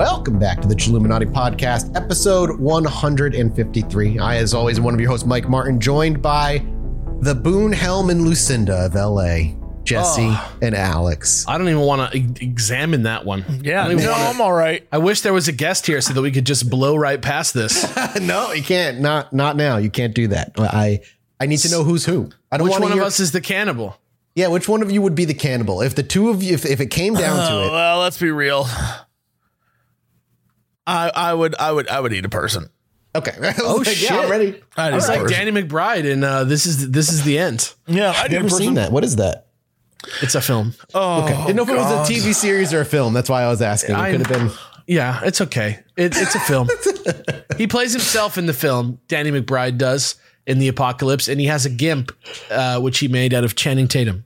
everybody, and welcome back to the Chilluminati Podcast, episode 153. I, as always, am one of your hosts, Mike Martin, joined by the Boone, Helm, and Lucinda of LA, Jesse ah. and Alex. I don't even want to e- examine that one. Yeah, I, no, wanna- I'm all right. I wish there was a guest here so that we could just blow right past this. no, you can't. Not not now. You can't do that. I I need to know who's who. I don't Which one to of us is the cannibal? Yeah, which one of you would be the cannibal? If the two of you, if, if it came down Oh, to uh, it, well, let's be real. I I would I would I would eat a person. okay. Oh, Yeah, shit. I'm ready. I'd It's a like. Danny McBride, and uh, this is this is the end. Yeah, I've I'd eat a never seen that. What is that? It's a film. Oh, okay. Didn't know if it was a TV series or a film. That's why I was asking. It could have been. Yeah, it's okay. It, it's a film. he plays himself in the film. Danny McBride does in the apocalypse, and he has a gimp, uh, which he made out of Channing Tatum.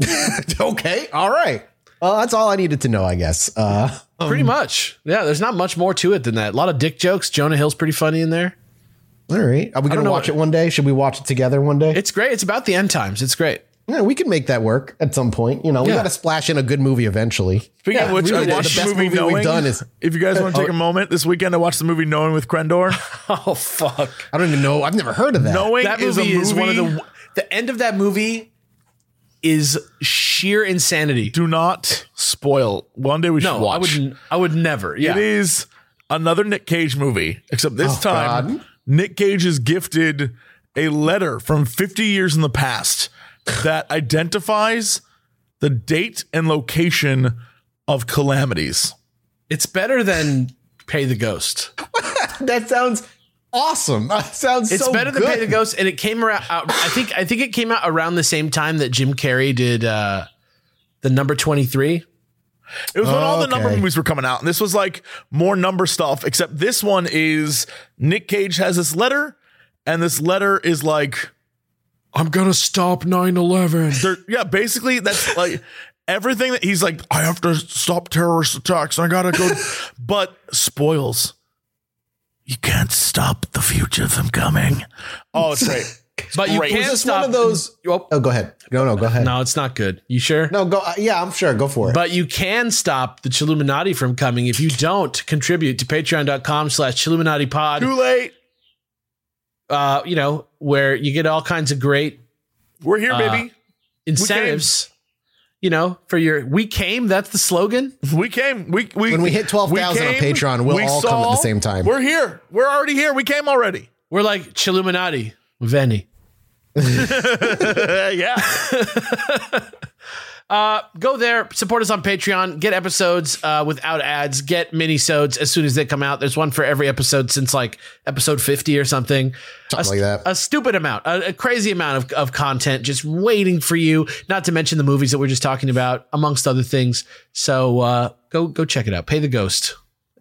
okay. All right. Well, that's all I needed to know, I guess. Uh, Pretty much. Yeah, there's not much more to it than that. A lot of dick jokes. Jonah Hill's pretty funny in there. all right. Are we going to watch what- it one day? Should we watch it together one day? It's great. It's about the end times. It's great. yeah, we can make that work at some point. You know, we Yeah. got to splash in a good movie eventually. Speaking of which, really, I watched the the, best movie, movie we've done is- if you guys want to take a moment this weekend to watch the movie Knowing with Krendor, Oh fuck! I don't even know. I've never heard of that. Knowing That is, movie a is, one of the. The end of that movie is sheer insanity. Do not spoil. One day we should No, watch. I would. I would never. Yeah. It is another Nick Cage movie, except this Oh, time God. Nick Cage is gifted a letter from 50 years in the past that identifies the date and location of calamities. It's better than Pay the Ghost. That sounds awesome. That sounds so good. It's so better than. Pay the Ghost, and it came around. Out, I think. I think it came out around the same time that Jim Carrey did uh, the number twenty three. It was when all the number movies were coming out, and this was like more number stuff, except this one is Nick Cage has this letter, and this letter is like I'm gonna stop 9-11. Yeah, basically that's like everything that he's like, I have to stop terrorist attacks. I gotta go, but spoils. You can't stop the future from coming. Oh, it's great. But you can't Is this stop one of those? Oh, Oh, go ahead. No, no, go ahead. No, no, it's not good. You sure? No, go. uh, yeah, I'm sure. Go for it. But you can stop the Chilluminati from coming if you don't contribute to patreon.com slash Chilluminati pod. Too late. Uh, you know, where you get all kinds of great We're here, Uh, baby. incentives. You know, for your we came, that's the slogan. We came. We, we When we hit 12,000 on Patreon, we'll we all come at the same time. We're here. We're already here. We came already. We're like Chilluminati, Veni. Uh, yeah. Uh, go there, support us on Patreon, get episodes uh, without ads, get minisodes as soon as they come out. There's one for every episode since like episode 50 or something. Something a, like that. A stupid amount, a, a crazy amount of, of content just waiting for you, not to mention the movies that we're just talking about, amongst other things. So uh, go go check it out. Pay the ghost.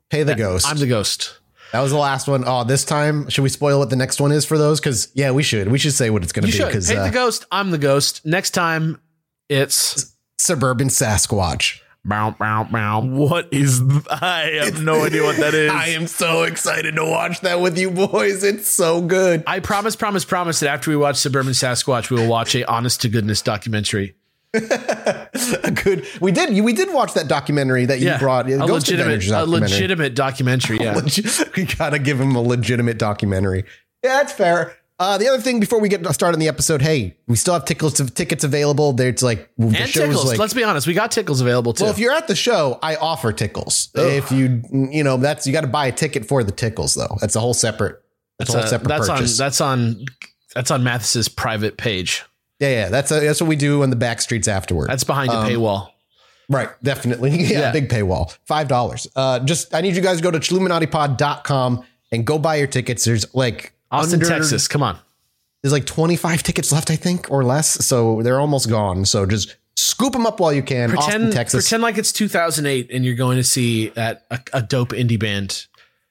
Pay the ghost. I'm the ghost. that was the last one. Oh, this time, should we spoil what the next one is for those? Because yeah, we should. We should say what it's going to be. Because Pay uh, the ghost. I'm the ghost. Next time, it's. Suburban Sasquatch. Bow, bow, bow. What is? th- I have no idea what that is. I am so excited to watch that with you boys. It's so good. I promise, promise, promise that after we watch Suburban Sasquatch, we will watch a honest to goodness documentary. A good. We did. We did watch that documentary that you brought. a Ghost legitimate, Adventures a documentary. legitimate documentary. Yeah, Legit- we gotta give him a legitimate documentary. Yeah, that's fair. Uh, the other thing before we get started on the episode, hey, we still have tickles tickets available. There's like the and tickles. like. Let's be honest, we got tickles available too. well, if you're at the show, I offer tickles. If you, you know, that's you got to buy a ticket for the tickles though. That's a whole separate. That's, a whole separate that's on purchase. that's on that's on Mathis's private page. yeah, yeah. That's a, that's what we do on the back streets afterward. That's behind Um, a paywall. Right, definitely. Yeah, Yeah. big paywall. Five dollars. Uh just I need you guys to go to chilluminatipod.com and go buy your tickets. There's like Austin, under- Texas. Come on. There's like 25 tickets left, I think, or less. So they're almost gone. So just scoop them up while you can. Austin, Texas. pretend like it's 2008 and you're going to see at a, a dope indie band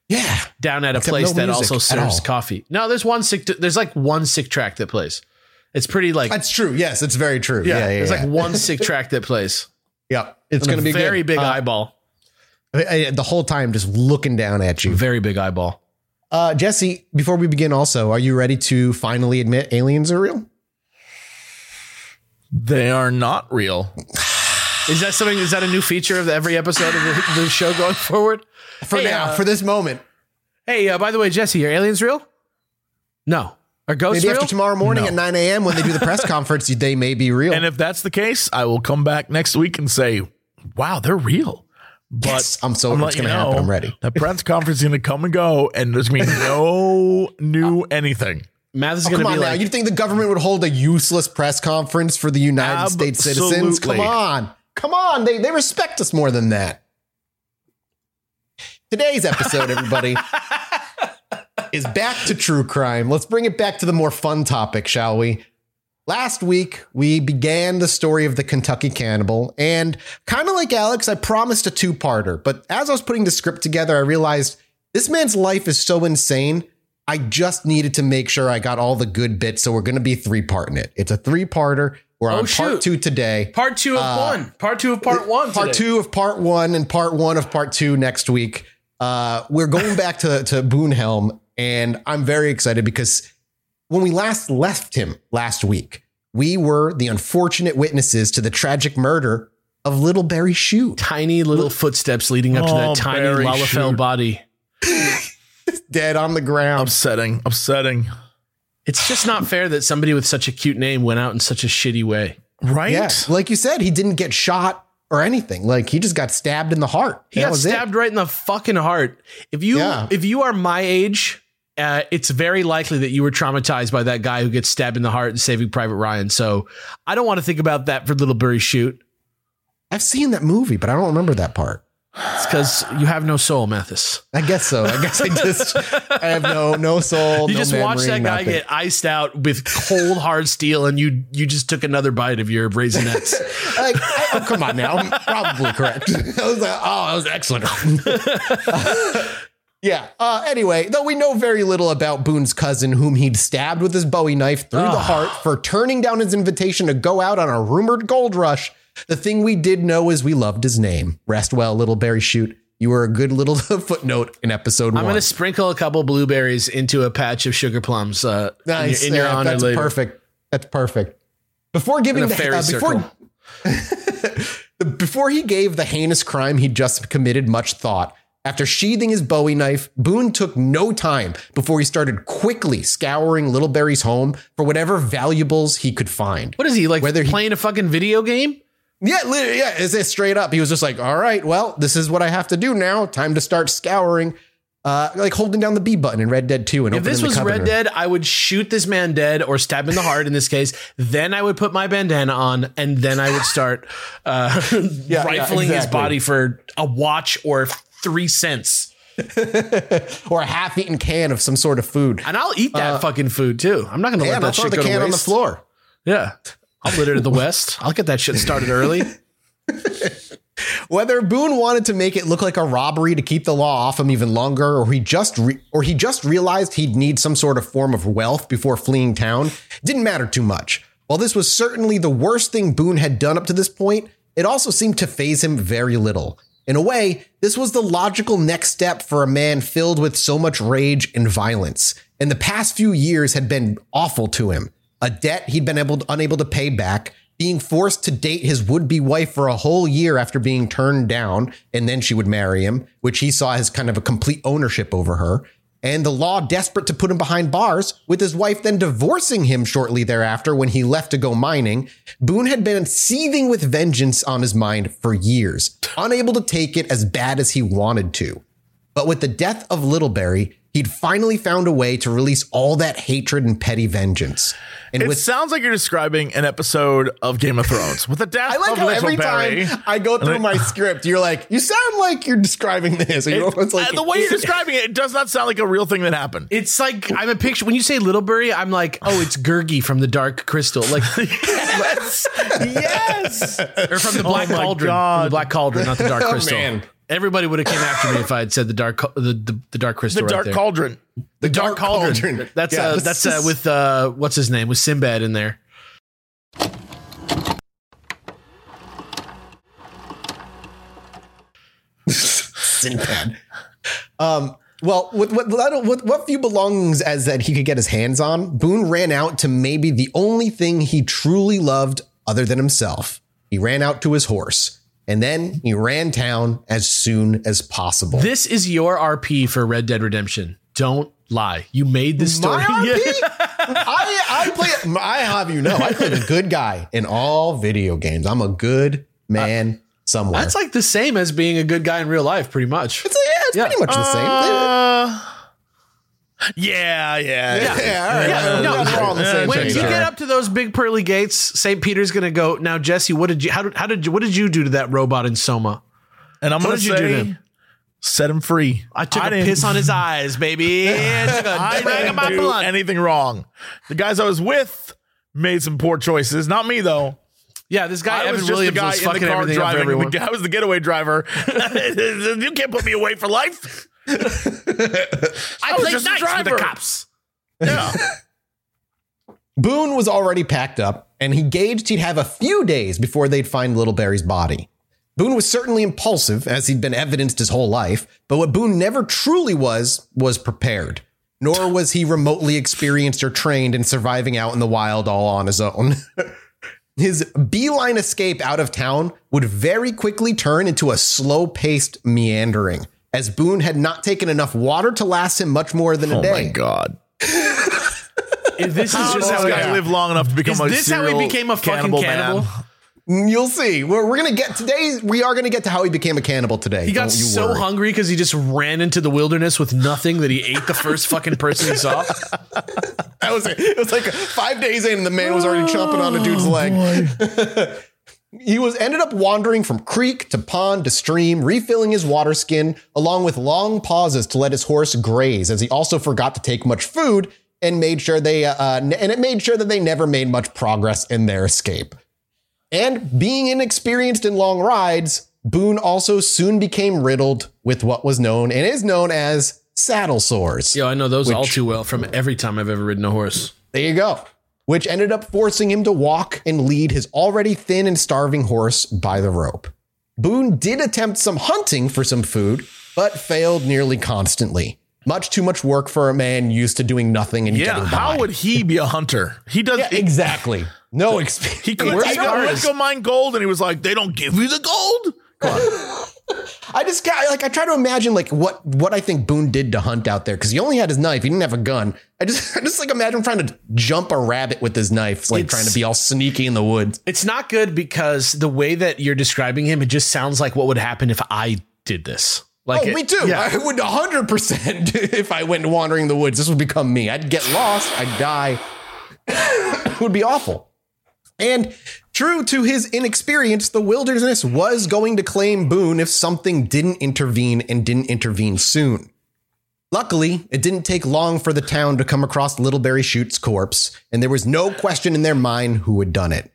yeah. down at a Except place no that also serves coffee. No, there's one sick. There's like one sick track that plays. It's pretty like That's true. Yes, it's very true. Yeah, yeah, There's yeah. like one sick track that plays. yeah. It's going to a be very good. big Uh, eyeball. I- I- the whole time just looking down at you. Very big eyeball. Uh, Jesse, before we begin, also, are you ready to finally admit aliens are real? They are not real. Is that something? Is that a new feature of every episode of the, the show going forward? For Hey, now, uh, for this moment. Hey, uh, by the way, Jesse, are aliens real? No. Are ghosts Maybe real? after tomorrow morning No. at 9 a.m. when they do the press conference, they may be real. And if that's the case, I will come back next week and say, "Wow, they're real." But Yes, I'm so- I'm it's gonna you happen. I'm ready. The press conference is going to come and go, and there's going to be no new anything. Math is Oh, going come to on be now. like, You think the government would hold a useless press conference for the United States citizens? Come on. Come on. They, they respect us more than that. Today's episode, everybody, is back to true crime. Let's bring it back to the more fun topic, shall we? Last week, we began the story of the Kentucky cannibal, and kind of like Alex, I promised a two parter. But as I was putting the script together, I realized this man's life is so insane. I just needed to make sure I got all the good bits. So we're going to be three parting it. It's a three parter. We're Oh, on shoot. part two today. part two of one. Part two of part one. Uh, Part today. two of part one and part one of part two next week. Uh, we're going back to, to Boonhelm, and I'm very excited because when we last left him last week, we were the unfortunate witnesses to the tragic murder of Little Barry Shoot, Tiny little footsteps leading up to Oh, that tiny Barry Lalafell body. dead on the ground. Upsetting, upsetting, It's just not fair that somebody with such a cute name went out in such a shitty way. right? Yeah, like you said, he didn't get shot or anything. Like he just got stabbed in the heart. He That got was it. stabbed right in the fucking heart. If you Yeah. if you are my age, uh, it's very likely that you were traumatized by that guy who gets stabbed in the heart in Saving Private Ryan. So I don't want to think about that for Little Burry Shoot. I've seen that movie, but I don't remember that part. It's because you have no soul, Mathis. I guess so. I guess I just I have no no soul. You no just watch memory, that guy nothing. get iced out with cold hard steel, and you you just took another bite of your raisinets. like, oh, come on now. I'm probably correct. I was like, oh, that was excellent. yeah. Uh, anyway, though we know very little about Boone's cousin, whom he'd stabbed with his Bowie knife through the Ah. heart for turning down his invitation to go out on a rumored gold rush. The thing we did know is we loved his name. Rest well, little Barry Shoot. You were a good little footnote in episode one. I'm going to sprinkle a couple blueberries into a patch of sugar plums uh, Nice. in your, in your Yeah, honor that's later. perfect. That's perfect. Before giving the fairy uh, before, before he gave the heinous crime he'd just committed much thought. After sheathing his Bowie knife, Boone took no time before he started quickly scouring Little Barry's home for whatever valuables he could find. What is he like Whether he- playing a fucking video game? Yeah, yeah, it's, it's straight up. He was just like, "All right, well, this is what I have to do now. Time to start scouring." Uh, like holding down the B button in Red Dead 2 and If this was Red Dead, I would shoot this man dead or stab him in the heart in this case. Then I would put my bandana on and then I would start uh, yeah, rifling his exactly. body for a watch or three cents. or a half-eaten can of some sort of food. And I'll eat that uh, fucking food too. I'm not going to let and I'll that throw the go to can on the floor. Yeah. I'll litter to the west. I'll get that shit started early. Whether Boone wanted to make it look like a robbery to keep the law off him even longer, or he just re- or he just realized he'd need some sort of form of wealth before fleeing town, didn't matter too much. While this was certainly the worst thing Boone had done up to this point, it also seemed to phase him very little. In a way, this was the logical next step for a man filled with so much rage and violence. And the past few years had been awful to him. A debt he'd been able unable to pay back, being forced to date his would-be wife for a whole year after being turned down, and then she would marry him, which he saw as kind of a complete ownership over her. And the law desperate to put him behind bars, with his wife then divorcing him shortly thereafter when he left to go mining. Boone had been seething with vengeance on his mind for years, unable to take it as bad as he wanted to. But with the death of Littleberry, he'd finally found a way to release all that hatred and petty vengeance. And It with sounds like you're describing an episode of Game of Thrones with a death I like of how Little every Barry. time I go through my script, you're like, you sound like you're describing this. You know, it's like Uh, the way you're describing it, it does not sound like a real thing that happened. It's like I'm a picture when you say Littlebury, I'm like, oh, it's Gurgi from the Dark Crystal, like yes, yes. or from the Black Oh Cauldron, God. from the Black Cauldron, not the Dark Oh, Crystal. man. Everybody would have came after me if I had said the dark, the the, the Dark Crystal. The right Dark there. Cauldron. the Dark, Cauldron. Cauldron. That's Yeah, uh, this that's uh, with uh, what's his name with Sinbad in there. Sinbad. Um, well, with what, what, what few belongings as that he could get his hands on, Boone ran out to maybe the only thing he truly loved other than himself he ran out to his horse, and then he ran town as soon as possible. This is your RP for Red Dead Redemption. Don't lie. You made this story. My RP? I, I play. I have you know, I play the good guy in all video games. I'm a good man somewhere. That's like the same as being a good guy in real life, pretty much. it's, yeah, it's Yeah. pretty much the same. Uh, yeah, yeah, yeah. yeah, all right. Yeah, Yeah, no, we're all on the same when page. you get up to those big pearly gates, St. Peter's going to go. Now, Jesse, what did you? How did how did you? What did you do to that robot in Soma? And I'm What gonna did you do to say, him? set him free. I took a didn't- piss on his eyes, baby. I took a I drag of didn't do blood. anything wrong. The guys I was with made some poor choices. Not me though. Yeah, this guy I Evan was just the guy was in the car everything up for driving. The guy was the getaway driver. you can't put me away for life. I, was played nice with the cops. Yeah. Boone was already packed up, and he gauged he'd have a few days before they'd find Littleberry's body. Boone was certainly impulsive, as he'd been evidenced his whole life, but what Boone never truly was, was prepared. Nor was he remotely experienced or trained in surviving out in the wild all on his own. his beeline escape out of town would very quickly turn into a slow paced meandering, as Boone had not taken enough water to last him much more than a oh day. Oh my god. If this is just how this we guy live long enough to become Is a this how he serial became a fucking cannibal? man? Mm, you'll see. We're, we're gonna get today. We are gonna get to how he became a cannibal today. He got Don't you so worry. hungry because he just ran into the wilderness with nothing that he ate the first fucking person he saw. That was it. It was like five days in, and the man was already chomping on a dude's Oh, leg. he was ended up wandering from creek to pond to stream, refilling his water skin, along with long pauses to let his horse graze, as he also forgot to take much food and made sure they uh, uh, and it made sure that they never made much progress in their escape. And being inexperienced in long rides, Boone also soon became riddled with what was known and is known as saddle sores. Yo, I know those all too well from every time I've ever ridden a horse. There you go. Which ended up forcing him to walk and lead his already thin and starving horse by the rope. Boone did attempt some hunting for some food, but failed nearly constantly. Much too much work for a man used to doing nothing and Yeah, getting by. how would he be a hunter? He does. yeah, exactly. No experience. he could. Where's He the go, cars? let's go mine gold, and he was like, "They don't give you the gold." I just got like I try to imagine like what what I think Boone did to hunt out there because he only had his knife. He didn't have a gun. I just I just like imagine trying to jump a rabbit with his knife, like It's- trying to be all sneaky in the woods. It's not good because the way that you're describing him, it just sounds like what would happen if I did this. Like oh, it- me too. Yeah. I would 100% if I went wandering the woods. This would become me. I'd get lost. I'd die. it would be awful. And true to his inexperience, the wilderness was going to claim Boone if something didn't intervene and didn't intervene soon. Luckily, it didn't take long for the town to come across Littleberry Shoot's corpse, and there was no question in their mind who had done it.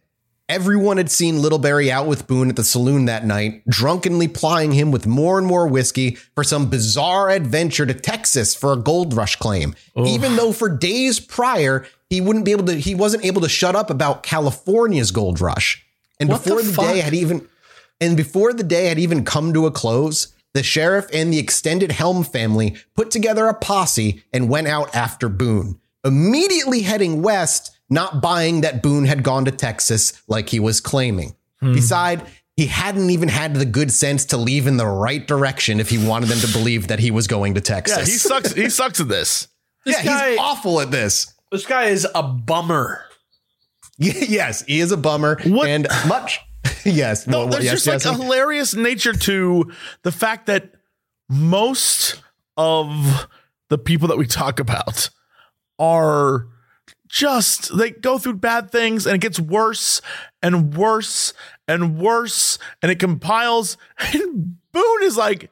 Everyone had seen Littleberry out with Boone at the saloon that night, drunkenly plying him with more and more whiskey for some bizarre adventure to Texas for a gold rush claim. Even though for days prior, he wouldn't be able to, he wasn't able to shut up about California's gold rush. And What before the, day had even, and before the day had even come to a close, the sheriff and the extended Helm family put together a posse and went out after Boone, immediately heading west, not buying that Boone had gone to Texas like he was claiming. Hmm. Beside, he hadn't even had the good sense to leave in the right direction if he wanted them to believe that he was going to Texas. Yeah, he sucks. he sucks at this. This yeah, guy, he's awful at this. this guy is a bummer. yes, he is a bummer What- and much. yes, No, well, there's yes, just like Jesse? a hilarious nature to the fact that most of the people that we talk about are just they go through bad things and it gets worse and worse and worse and it compiles and Boone is like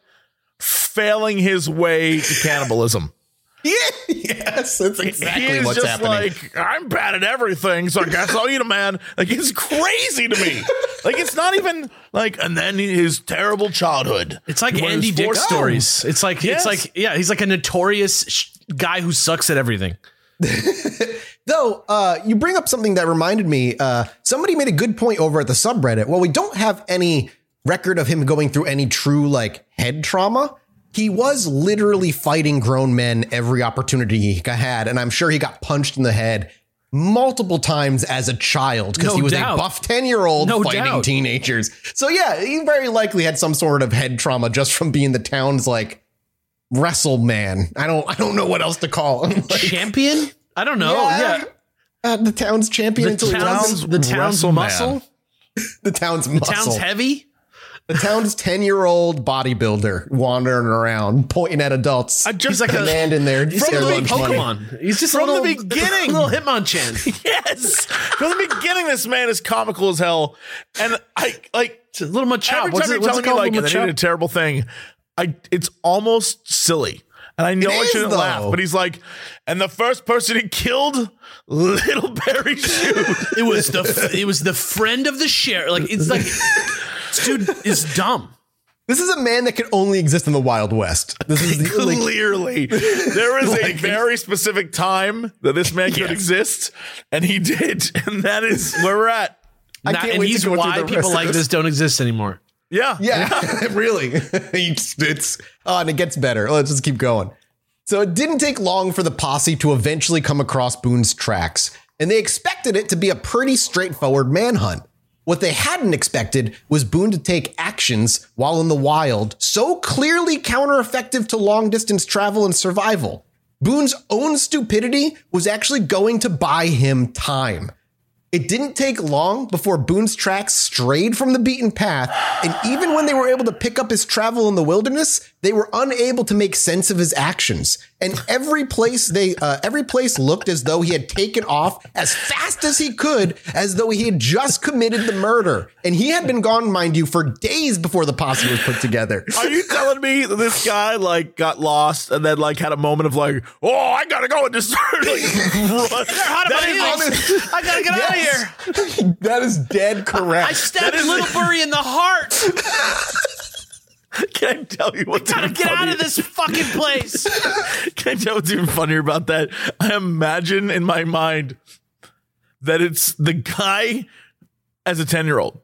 failing his way to cannibalism. Yeah, yes, that's exactly he is what's just happening. like, I'm bad at everything, so I guess I'll eat a man. Like it's crazy to me. like it's not even like, and then his terrible childhood. It's like Andy was Dick stories. It's like Yes. it's like yeah, he's like a notorious sh- guy who sucks at everything. Though, uh, you bring up something that reminded me. Uh, somebody made a good point over at the subreddit. Well, we don't have any record of him going through any true like head trauma. He was literally fighting grown men every opportunity he had, and I'm sure he got punched in the head multiple times as a child because No he was doubt. a buff 10 year old No fighting doubt. teenagers. So, yeah, he very likely had some sort of head trauma just from being the town's like wrestle man. I don't, I don't know what else to call him. Like, Champion? I don't know. Yeah. Uh, the town's champion The until he town's, dies. the town's muscle? the town's muscle. The town's heavy? the town's 10 year old bodybuilder wandering around pointing at adults. I just He's like a- man in there. He's From like a their little lunch money. Pokemon. He's just From a the beginning. a little Hitmonchan. yes. From the beginning, this man is comical as hell, and I like It's a little Machop. every What's time it, you're what's telling me like Little they did a terrible thing, I it's almost silly. And I know It I is, shouldn't though. laugh, but he's like, and the first person he killed, little Barry Shoot. It was the it was the friend of the sheriff. Like it's like dude is dumb. This is a man that could only exist in the Wild West. This is the, like, Clearly, there is a very specific time that this man could Yes. exist, and he did, and that is where we're at. I Not- can't and wait to he's go through why the rest people of like this. this don't exist anymore. Yeah, Yeah, really. it's, it's oh, and it gets better. Let's just keep going. So it didn't take long for the posse to eventually come across Boone's tracks, and they expected it to be a pretty straightforward manhunt. What they hadn't expected was Boone to take actions while in the wild so clearly counter-effective to long distance travel and survival. Boone's own stupidity was actually going to buy him time. It didn't take long before Boone's tracks strayed from the beaten path, and even when they were able to pick up his travel in the wilderness, they were unable to make sense of his actions. And every place they, uh, every place looked as though he had taken off as fast as he could, as though he had just committed the murder. And he had been gone, mind you, for days before the posse was put together. Are you telling me that this guy like got lost and then like had a moment of like, oh, I gotta go and just like, run? That is- I gotta get out of here. here. that is dead correct. I stabbed That is- little Burry in the heart. Can I tell you what's Gotta get out of this fucking place. Can I tell what's even funnier about that? I imagine in my mind that it's the guy as a 10 year old.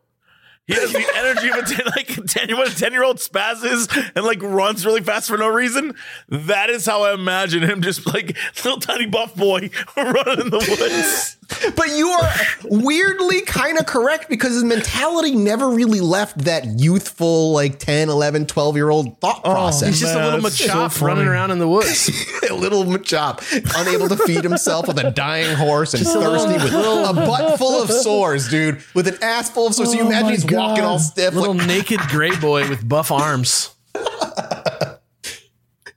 He has the energy of a 10, like a 10, when a 10 year old spazzes and like runs really fast for no reason. That is how I imagine him just like little tiny buff boy running in the woods. But you are weirdly kind of correct because his mentality never really left that youthful, like 10, 11, 12 year old thought oh, process. He's just a little it's so Machop running around in the woods. a little Machop, unable to feed himself with a dying horse and a thirsty little- with a butt full of sores, dude, with an ass full of sores. so you Oh imagine my he's walking all stiff. little Like, naked gray boy with buff arms.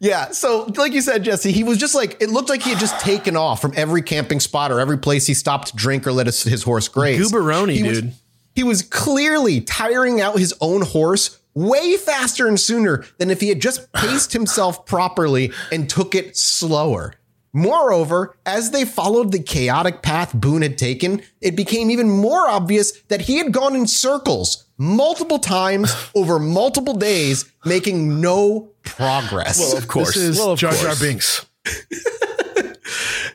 yeah. So, like you said, Jesse, he was just like, it looked like he had just taken off from every camping spot or every place he stopped to drink or let his, his horse graze. Gooberoni, He was- dude. He was clearly tiring out his own horse way faster and sooner than if he had just paced himself properly and took it slower. Moreover, as they followed the chaotic path Boone had taken, it became even more obvious that he had gone in circles multiple times over multiple days, making no progress. Well, Of course. This is Well, of Jar Jar course. Binks.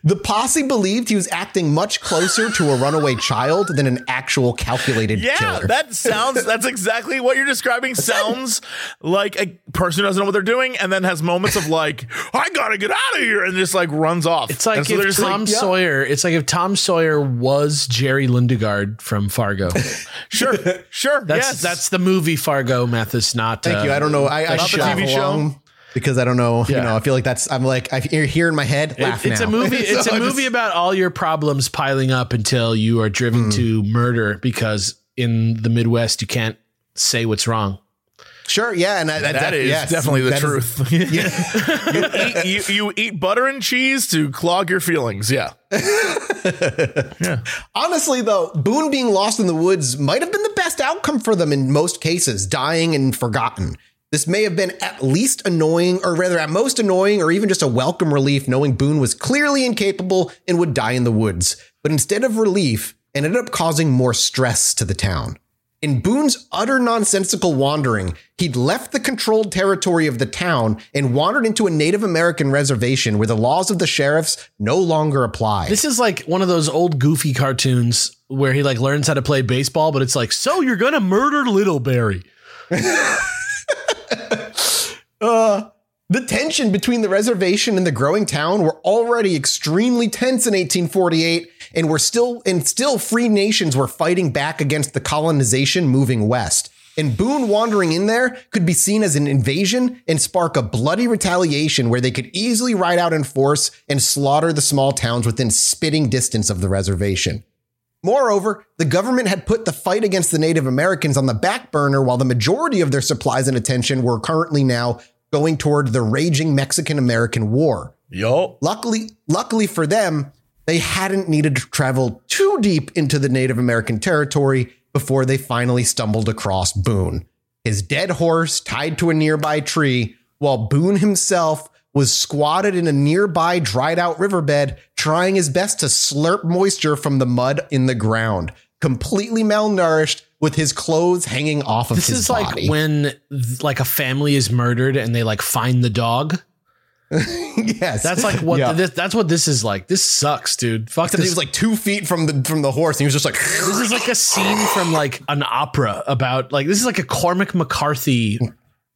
the posse believed he was acting much closer to a runaway child than an actual calculated Yeah, killer. that sounds. That's exactly what you're describing. Sounds like a person who doesn't know what they're doing, and then has moments of like, "I gotta get out of here," and just like runs off. It's like And so if Tom like, yeah, Sawyer. It's like if Tom Sawyer was Jerry Lundegaard from Fargo. Sure, sure. That's yes, that's the movie Fargo, Mathis. Not Thank uh, you. I don't know. I, I Not the shot TV show? along because I don't know. You know, I feel like that's. I'm like I hear here in my head. Laugh it's now. a movie. It's So a I movie just- about all your problems piling up until you are driven hmm. to murder because in the Midwest you can't say what's wrong. Sure. Yeah, and I, that, that is yes, definitely the that is- truth. you, eat, you, you eat butter and cheese to clog your feelings. Yeah. Yeah, honestly, though, Boone being lost in the woods might have been the best outcome for them in most cases, dying and forgotten. This may have been at least annoying, or rather, at most annoying, or even just a welcome relief, knowing Boone was clearly incapable and would die in the woods. But instead of relief, it ended up causing more stress to the town. In Boone's utter nonsensical wandering, he'd left the controlled territory of the town and wandered into a Native American reservation where the laws of the sheriffs no longer apply. This is like one of those old goofy cartoons where he like learns how to play baseball, but it's like, so you're gonna murder Little Barry. Uh, the tension between the reservation and the growing town were already extremely tense in 1848, and were still and still free nations were fighting back against the colonization moving west. And Boone wandering in there could be seen as an invasion and spark a bloody retaliation where they could easily ride out in force and slaughter the small towns within spitting distance of the reservation. Moreover, the government had put the fight against the Native Americans on the back burner while the majority of their supplies and attention were currently now going toward the raging Mexican American War. Yo. Luckily, luckily for them, they hadn't needed to travel too deep into the Native American territory before they finally stumbled across Boone, his dead horse tied to a nearby tree, while Boone himself was squatted in a nearby dried out riverbed, trying his best to slurp moisture from the mud in the ground, completely malnourished with his clothes hanging off of This his body. This is like when like a family is murdered and they like find the dog. yes, That's like what Yeah. this, that's what this is like. This sucks, dude. Fuck this. he was like two feet from the from the horse, and he was just like, this is like a scene from like an opera about like this is like a Cormac McCarthy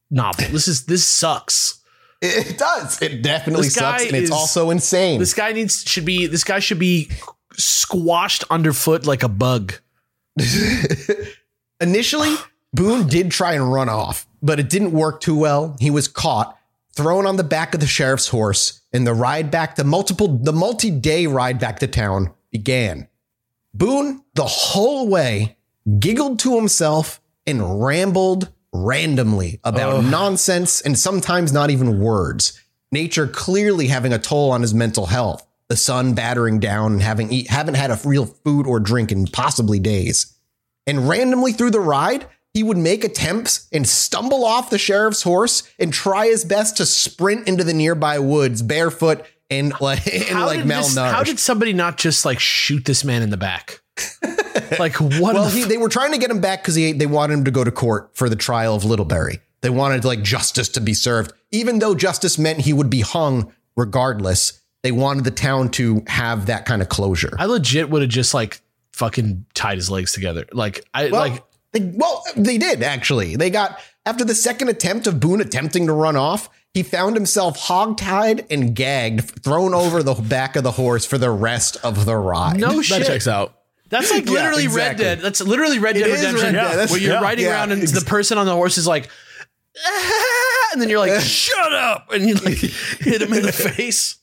novel. This is this sucks. It does. It definitely sucks, and it's also insane. This guy needs should be this guy should be squashed underfoot like a bug. Initially, Boone did try and run off, but it didn't work too well. He was caught, thrown on the back of the sheriff's horse, and the ride back to multiple the multi-day ride back to town began. Boone, the whole way, giggled to himself and rambled randomly about nonsense and sometimes not even words. Nature clearly having a toll on his mental health. The sun battering down and having eat, haven't had a real food or drink in possibly days. And randomly through the ride, he would make attempts and stumble off the sheriff's horse and try his best to sprint into the nearby woods barefoot and like, and like did this- malnourished. how did somebody not just like shoot this man in the back? like what? well, the he, they were trying to get him back because they wanted him to go to court for the trial of Littleberry. They wanted like justice to be served, even though justice meant he would be hung regardless. They wanted the town to have that kind of closure. I legit would have just like fucking tied his legs together. Like I Well, like they, well, they did actually. They got after the second attempt of Boone attempting to run off, he found himself hogtied and gagged, thrown over the back of the horse for the rest of the ride. no That shit. checks out. That's like Yeah, literally exactly. Red Dead. That's literally Red Dead is Red Redemption, Dead. That's- where you're yeah, riding yeah, around and ex- the person on the horse is like, "Ah," and then you're like, shut up, and you like hit him in the face.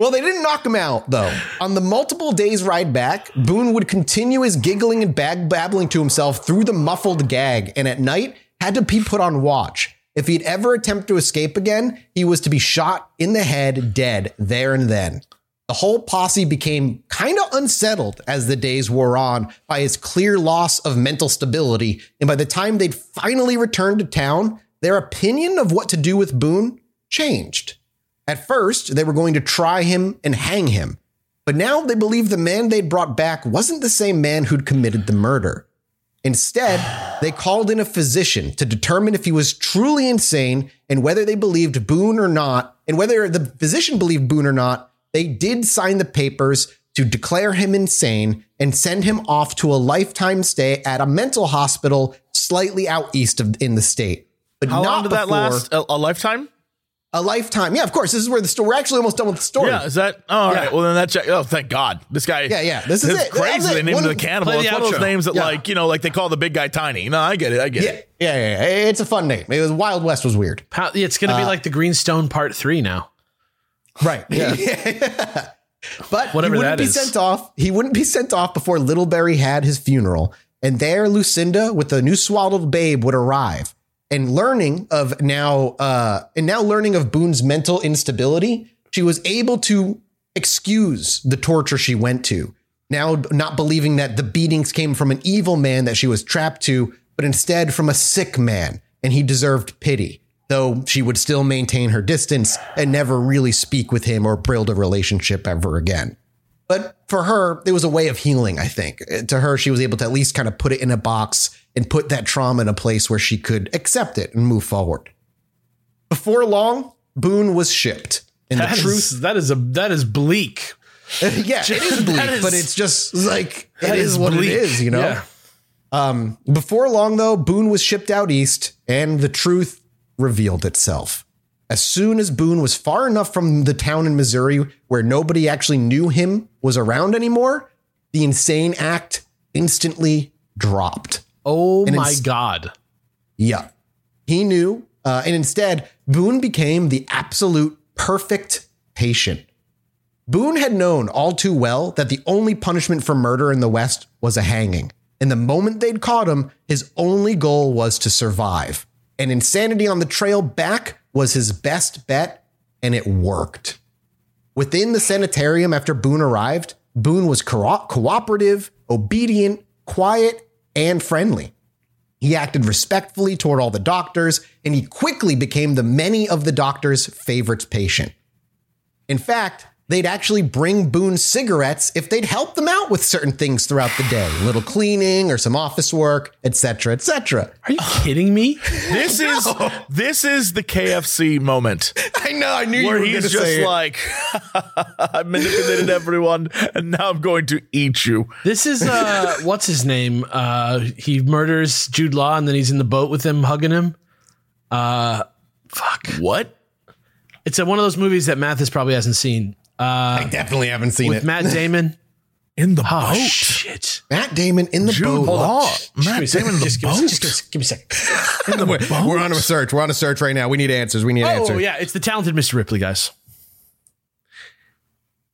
Well, they didn't knock him out, though. On the multiple days ride back, Boone would continue his giggling and bag babbling to himself through the muffled gag, and at night had to be put on watch. If he'd ever attempt to escape again, he was to be shot in the head, dead there and then. The whole posse became kind of unsettled as the days wore on by his clear loss of mental stability, and by the time they'd finally returned to town, their opinion of what to do with Boone changed. At first, they were going to try him and hang him, but now they believed the man they'd brought back wasn't the same man who'd committed the murder. Instead, they called in a physician to determine if he was truly insane and whether they believed Boone or not, and whether the physician believed Boone or not, they did sign the papers to declare him insane and send him off to a lifetime stay at a mental hospital slightly out east of in the state. But How not long did that last? A, a lifetime? A lifetime. Yeah, of course. This is where the story. We're actually almost done with the story. Yeah, is that? Oh, all right. Yeah. Well, then that check. Oh, thank God. This guy. Yeah, yeah, this is it. Crazy. was They it. named him One- the cannibal. the It's one of those names that, Yeah. like, you know, like they call the big guy Tiny. No, I get it. I get Yeah, it. yeah, yeah, yeah. It's a fun name. It was Wild West was weird. How, it's gonna be uh, like the Greenstone Part Three now. Right. Yeah. but Whatever he wouldn't that be is. sent off. He wouldn't be sent off before Littleberry had his funeral. And there Lucinda with the new swaddled babe would arrive. And learning of now uh and now learning of Boone's mental instability, she was able to excuse the torture she went to. Now not believing that the beatings came from an evil man that she was trapped to, but instead from a sick man, and he deserved pity though she would still maintain her distance and never really speak with him or build a relationship ever again. But for her, it was a way of healing, I think. To her, she was able to at least kind of put it in a box and put that trauma in a place where she could accept it and move forward. Before long, Boone was shipped. And That the is truth, that is a that is bleak. yeah, it is bleak, is- but it's just like, it That is, what bleak. it is, you know? Yeah. Um, before long, though, Boone was shipped out east, and the truth revealed itself. As soon as Boone was far enough from the town in Missouri where nobody actually knew him was around anymore, the insane act instantly dropped. Oh And my it's- god. Yeah. He knew. Uh, and instead, Boone became the absolute perfect patient. Boone had known all too well that the only punishment for murder in the West was a hanging. And the moment they'd caught him, his only goal was to survive. And insanity on the trail back was his best bet, and it worked. Within the sanitarium after Boone arrived, Boone was co- cooperative, obedient, quiet, and friendly. He acted respectfully toward all the doctors, and he quickly became the many of the doctors' favorite patient. In fact, they'd actually bring Boone cigarettes if they'd help them out with certain things throughout the day, a little cleaning or some office work, etc., etc. Are you kidding me? This is this is the KFC moment I know, I knew where he's just like, I manipulated everyone, and now I'm going to eat you. This is uh what's his name? Uh he murders Jude Law and then he's in the boat with him hugging him. Uh fuck. What? It's a, one of those movies that Mathis probably hasn't seen. Uh I definitely haven't seen with it. Matt Damon. In the Oh boat? shit. Matt Damon in the Jude boat. Law. Just Matt a. Damon in the Just give me boat. second. Just give me a second. In the boat. We're on a search. We're on a search right now. We need answers. We need Oh answers. Oh yeah, it's the talented Mr. Ripley, guys.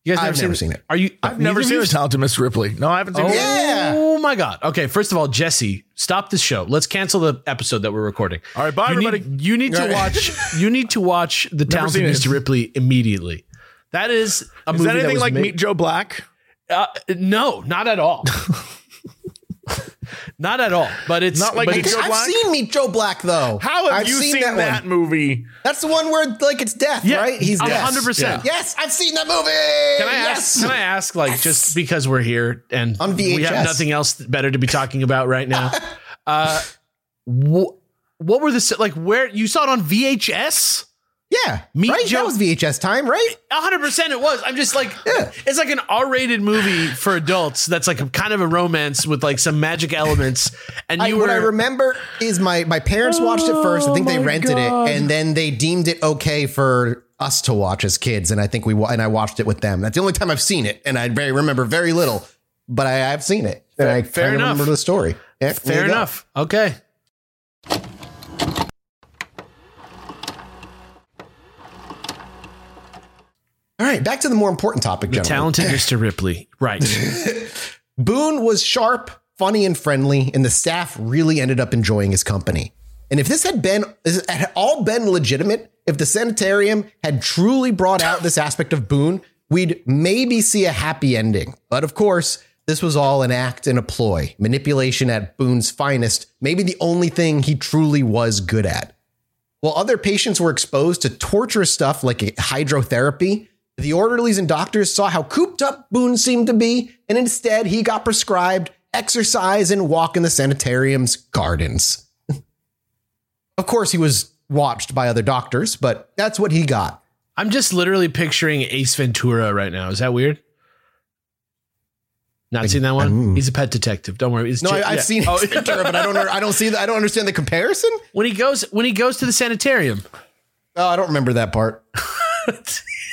You guys I've never seen it. Are you? I've never seen of the talented Miss Ripley. No, I haven't seen Oh, it. Yeah. Oh my god. Okay, first of all, Jesse, stop this show. Let's cancel the episode that we're recording. All right, bye, you everybody. Need, you need to watch. You need to watch the talented seen it. Mr. Ripley immediately. That is a Is movie that anything was like made- Meet Joe Black? Uh, no, not at all. not at all. But it's Not like but Meet it's- Joe I've Black? seen Meet Joe Black though. How have I've you seen, that, that, movie? That's the one where like it's death, Yeah, right? He's I'm death. 100%. Yes, I've seen that movie. Can I yes. ask? Can I ask? Like, just because we're here and On we have nothing else better to be talking about right now. uh, wh- what were the like? Where you saw it on VHS? Yeah, Meet right. Joe- That was VHS time, right? hundred percent, it was. I'm just like, Yeah. it's like an R-rated movie for adults. That's like a kind of a romance with like some magic elements. And I, you what I remember is my my parents watched it first. I think they Oh rented God. it, and then they deemed it okay for us to watch as kids. And I think we and I watched it with them. That's the only time I've seen it, and I very remember very little, but I, I've seen it. And I fair enough. remember the story. Yeah, fair you go. enough. Okay. All right, back to the more important topic, gentlemen. Talented Mr. Ripley. Right. Boone was sharp, funny, and friendly, and the staff really ended up enjoying his company. And if this had been had all been legitimate, if the sanitarium had truly brought out this aspect of Boone, we'd maybe see a happy ending. But of course, this was all an act and a ploy, manipulation at Boone's finest, maybe the only thing he truly was good at. While other patients were exposed to torturous stuff like hydrotherapy, the orderlies and doctors saw how cooped up Boone seemed to be, and instead he got prescribed exercise and walk in the sanitarium's gardens. of course, he was watched by other doctors, but that's what he got. I'm just literally picturing Ace Ventura right now. Is that weird? Not seen that one. Mm. He's a pet detective. Don't worry. It's No, I, I've yeah. seen Oh, Ace Ventura, but I don't. I don't see. The, I don't understand the comparison. when he goes when he goes to the sanitarium. Oh, I don't remember that part.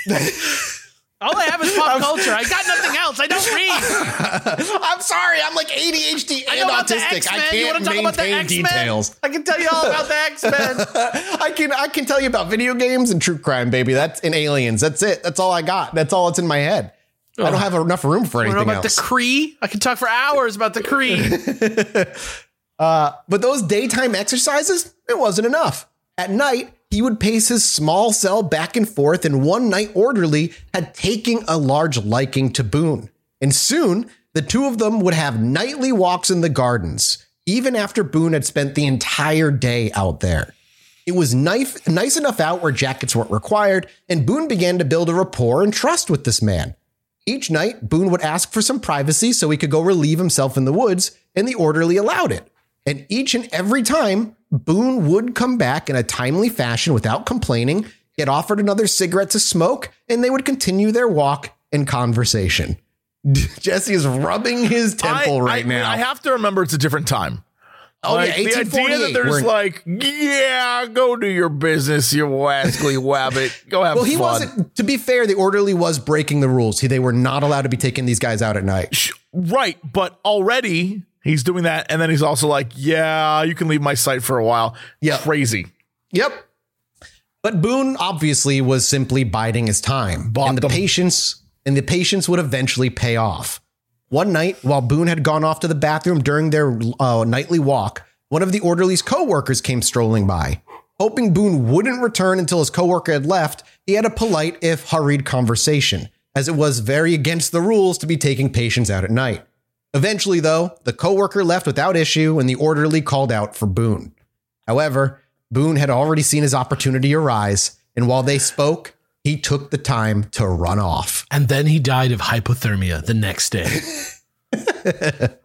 All I have is pop culture. I got nothing else. I don't read. I'm sorry. I'm like ADHD and know about the autistic. I You want can't to talk about the maintain details. I can tell you all about the X-Men. I can I can tell you about video games and true crime, baby. That's in aliens. That's it. That's all I got. That's all that's in my head. I don't have enough room for anything about else. the Cree? I can talk for hours about the Cree. Uh, but those daytime exercises, it wasn't enough. At night, he would pace his small cell back and forth, and one night orderly had taken a large liking to Boone. And soon, the two of them would have nightly walks in the gardens, even after Boone had spent the entire day out there. It was nice, nice enough out where jackets weren't required, and Boone began to build a rapport and trust with this man. Each night, Boone would ask for some privacy so he could go relieve himself in the woods, and the orderly allowed it. And each and every time, Boone would come back in a timely fashion without complaining, get offered another cigarette to smoke, and they would continue their walk and conversation. Jesse is rubbing his temple I- right I- now. I have to remember it's a different time. Oh Like, yeah, the idea that just in- like, yeah, go do your business, you wascally wabbit. Go have well, he fun. wasn't. To be fair, the orderly was breaking the rules. He, they were not allowed to be taking these guys out at night. Right, but already he's doing that, and then he's also like, "Yeah, you can leave my site for a while." Yeah. crazy. Yep. But Boone obviously was simply biding his time, Bought and the them. patience and the patience would eventually pay off. One night, while Boone had gone off to the bathroom during their uh, nightly walk, one of the orderly's coworkers came strolling by. Hoping Boone wouldn't return until his coworker had left, he had a polite, if hurried, conversation, as it was very against the rules to be taking patients out at night. Eventually, though, the coworker left without issue, and the orderly called out for Boone. However, Boone had already seen his opportunity arise, and while they spoke, he took the time to run off. And then he died of hypothermia the next day.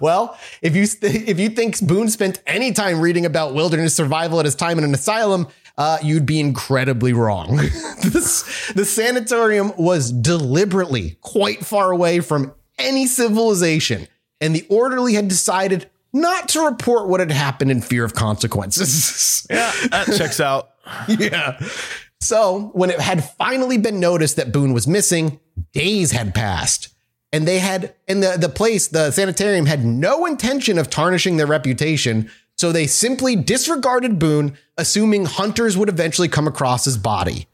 Well, if you th- if you think Boone spent any time reading about wilderness survival at his time in an asylum, uh, you'd be incredibly wrong. this, the sanatorium was deliberately quite far away from any civilization, and the orderly had decided not to report what had happened in fear of consequences. Yeah, that checks out. yeah. So when it had finally been noticed that Boone was missing, days had passed. And they had, and the, the place, the sanitarium had no intention of tarnishing their reputation. So they simply disregarded Boone, assuming hunters would eventually come across his body.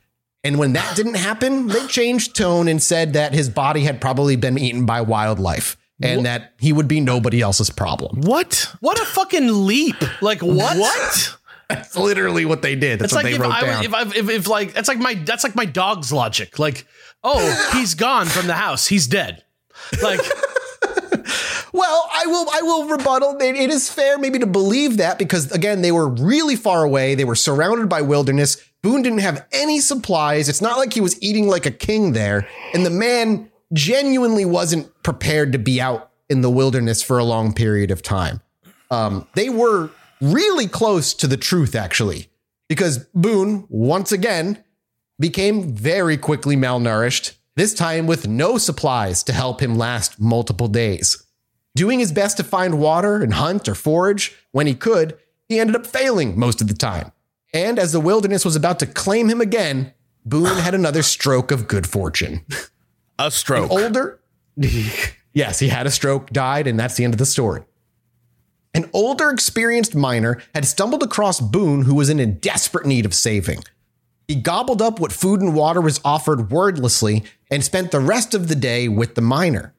And when that didn't happen, they changed tone and said that his body had probably been eaten by wildlife and that he would be nobody else's problem. What? What a fucking leap! Like what? What? That's literally what they did. That's It's what like they if wrote I down. if I if, if like that's like my that's like my dog's logic. Like, oh, he's gone from the house. He's dead. Like, Well, I will. I will rebuttal. It is fair, maybe, to believe that because again, they were really far away. They were surrounded by wilderness. Boone didn't have any supplies. It's not like he was eating like a king there, and the man genuinely wasn't prepared to be out in the wilderness for a long period of time. Um, they were really close to the truth, actually, because Boone once again became very quickly malnourished. This time with no supplies to help him last multiple days. Doing his best to find water and hunt or forage when he could, he ended up failing most of the time. And as the wilderness was about to claim him again, Boone had another stroke of good fortune. A stroke. Older, yes, he had a stroke, died, and that's the end of the story. An older, experienced miner had stumbled across Boone, who was in a desperate need of saving. He gobbled up what food and water was offered wordlessly and spent the rest of the day with the miner.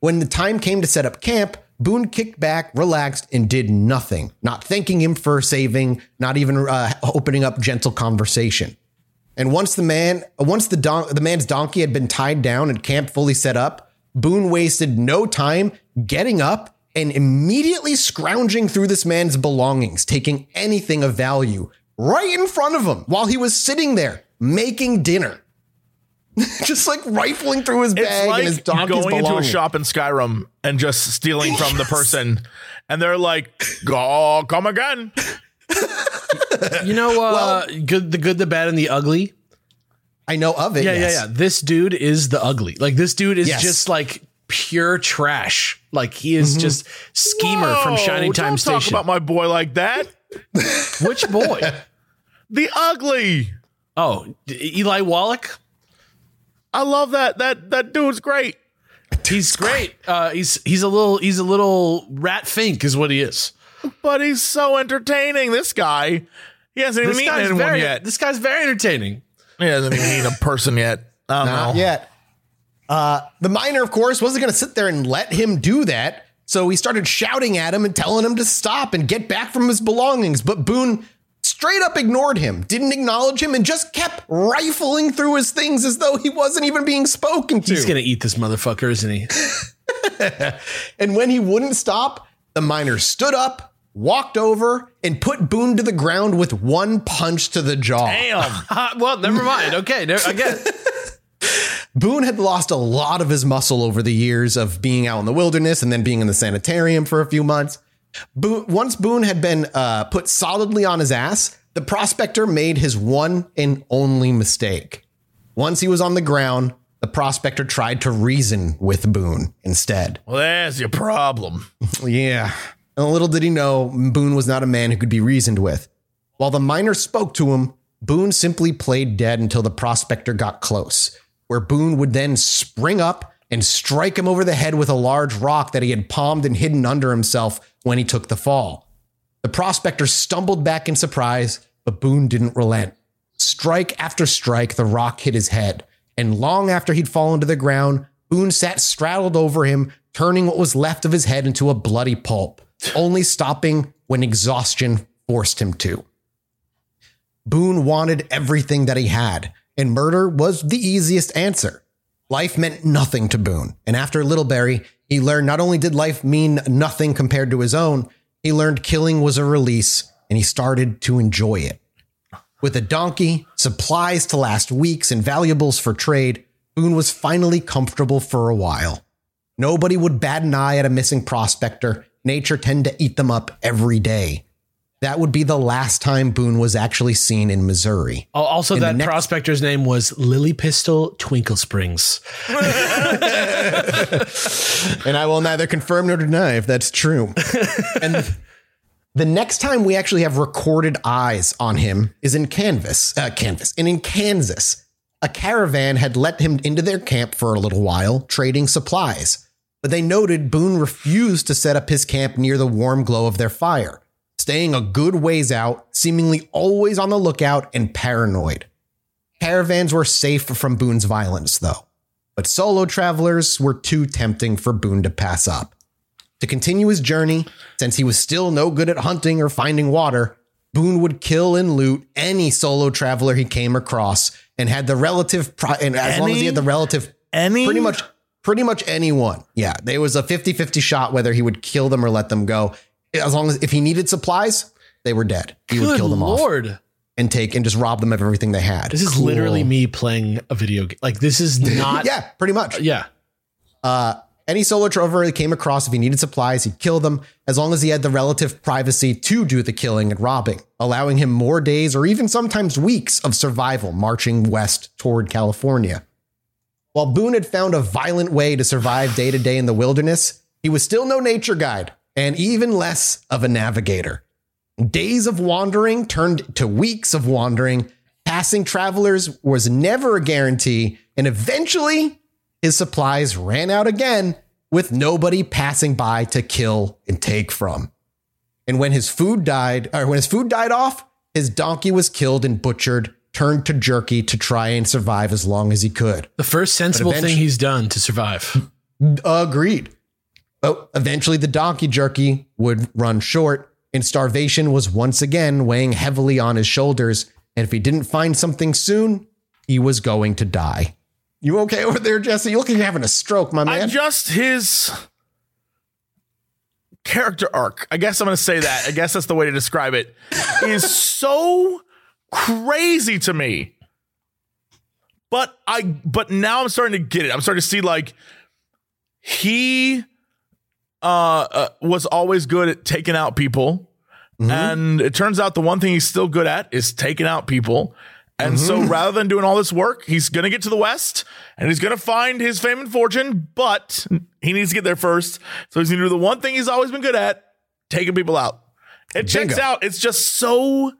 When the time came to set up camp, Boone kicked back, relaxed, and did nothing, not thanking him for saving, not even uh, opening up gentle conversation. And once the man, once the don- the man's donkey had been tied down and camp fully set up, Boone wasted no time getting up and immediately scrounging through this man's belongings, taking anything of value right in front of him while he was sitting there making dinner. just like rifling through his It's bag like and his donkey's going into a shop in Skyrim and just stealing from the person, and they're like, "Go, come again." you know, uh, good, the good, the bad, and the ugly. I know of it. Yeah, yes. yeah, yeah. This dude is the ugly. Like this dude is Yes. just like pure trash. Like he is just schemer from Shining Time don't talk about my boy like that. Which boy? The ugly. oh, Eli Wallach. I love that. That that dude's great. He's great. Uh, he's he's a little he's a little rat fink is what he is. But he's so entertaining. This guy. He hasn't even This eaten anyone very yet. this guy's very entertaining. He hasn't even eaten a person yet. I don't Not know. yet. Uh, the miner, of course, wasn't going to sit there and let him do that. So he started shouting at him and telling him to stop and get back from his belongings. But Boone straight up ignored him, didn't acknowledge him, and just kept rifling through his things as though he wasn't even being spoken to. He's gonna eat this motherfucker, isn't he? and when he wouldn't stop, the miner stood up, walked over, and put Boone to the ground with one punch to the jaw. Damn. Uh, well, never mind. Okay, there, again. Boone had lost a lot of his muscle over the years of being out in the wilderness and then being in the sanitarium for a few months. Boone, once Boone had been uh, put solidly on his ass, the prospector made his one and only mistake. Once he was on the ground, the prospector tried to reason with Boone instead. Well, there's your problem. Yeah. And little did he know, Boone was not a man who could be reasoned with. While the miner spoke to him, Boone simply played dead until the prospector got close, where Boone would then spring up and strike him over the head with a large rock that he had palmed and hidden under himself when he took the fall. The prospector stumbled back in surprise, but Boone didn't relent. Strike after strike, the rock hit his head, and long after he'd fallen to the ground, Boone sat straddled over him, turning what was left of his head into a bloody pulp, only stopping when exhaustion forced him to. Boone wanted everything that he had, and murder was the easiest answer. Life meant nothing to Boone, and after Littleberry, he learned not only did life mean nothing compared to his own, he learned killing was a release, and he started to enjoy it. With a donkey, supplies to last weeks, and valuables for trade, Boone was finally comfortable for a while. Nobody would bat an eye at a missing prospector. Nature tended to eat them up every day. That would be the last time Boone was actually seen in Missouri. Also, In the that next- prospector's name was Lily Pistol Twinkle Springs. And I will neither confirm nor deny if that's true. and the next time we actually have recorded eyes on him is in Canvas, uh, Canvas, and in Kansas. A caravan had let him into their camp for a little while, trading supplies. But they noted Boone refused to set up his camp near the warm glow of their fire, staying a good ways out, seemingly always on the lookout and paranoid. Caravans were safe from Boone's violence, though but solo travelers were too tempting for Boone to pass up. To continue his journey, since he was still no good at hunting or finding water, Boone would kill and loot any solo traveler he came across and had the relative pri- and as long as he had the relative Any pretty much pretty much anyone. Yeah, there was a 50-50 shot whether he would kill them or let them go. As long as if he needed supplies, they were dead. He would Good kill them off lord. and take and just rob them of everything they had. This is literally me playing a video game. Like, this is not. yeah, pretty much. Yeah. Uh, any solo trover he came across, if he needed supplies, he'd kill them as long as he had the relative privacy to do the killing and robbing, allowing him more days or even sometimes weeks of survival marching west toward California. While Boone had found a violent way to survive day to day in the wilderness, he was still no nature guide and even less of a navigator. Days of wandering turned to weeks of wandering. Passing travelers was never a guarantee, and eventually his supplies ran out again with nobody passing by to kill and take from. And when his food died, or when his food died off, his donkey was killed and butchered, turned to jerky to try and survive as long as he could. The first sensible thing he's done to survive. Agreed. But eventually the donkey jerky would run short, and starvation was once again weighing heavily on his shoulders. And if he didn't find something soon, he was going to die. You okay over there, Jesse? You look like you're having a stroke, my man. I just his character arc. I guess I'm going to say that. I guess that's the way to describe it. Is so crazy to me. But I but now I'm starting to get it. I'm starting to see like he uh, uh was always good at taking out people. And it turns out the one thing he's still good at is taking out people. And so rather than doing all this work, he's going to get to the West and he's going to find his fame and fortune, but he needs to get there first. So he's going to do the one thing he's always been good at taking people out. It checks out. It's just so,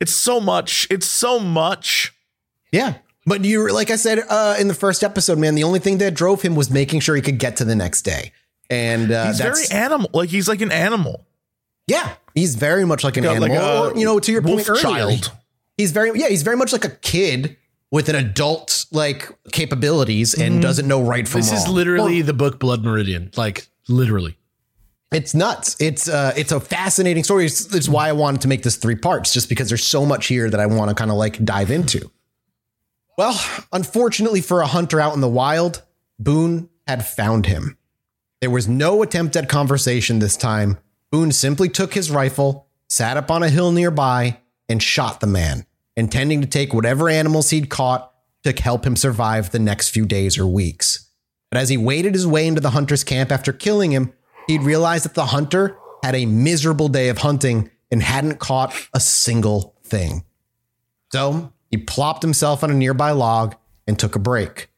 it's so much. It's so much. Yeah. But you, like I said uh, in the first episode, man, the only thing that drove him was making sure he could get to the next day. And uh, He's very animal. Like he's like an animal. yeah, he's very much like an animal. like or, you know, to your point earlier, child. he's very, yeah, he's very much like a kid with an adult like capabilities and doesn't know right from This wrong. is literally the book Blood Meridian. Like, literally. It's nuts. It's uh, it's a fascinating story. It's, it's why I wanted to make this three parts, just because there's so much here that I want to kind of like dive into. Well, unfortunately for a hunter out in the wild, Boone had found him. There was no attempt at conversation this time. Boone simply took his rifle, sat up on a hill nearby, and shot the man, intending to take whatever animals he'd caught to help him survive the next few days or weeks. But as he waded his way into the hunter's camp after killing him, he'd realized that the hunter had a miserable day of hunting and hadn't caught a single thing. So he plopped himself on a nearby log and took a break.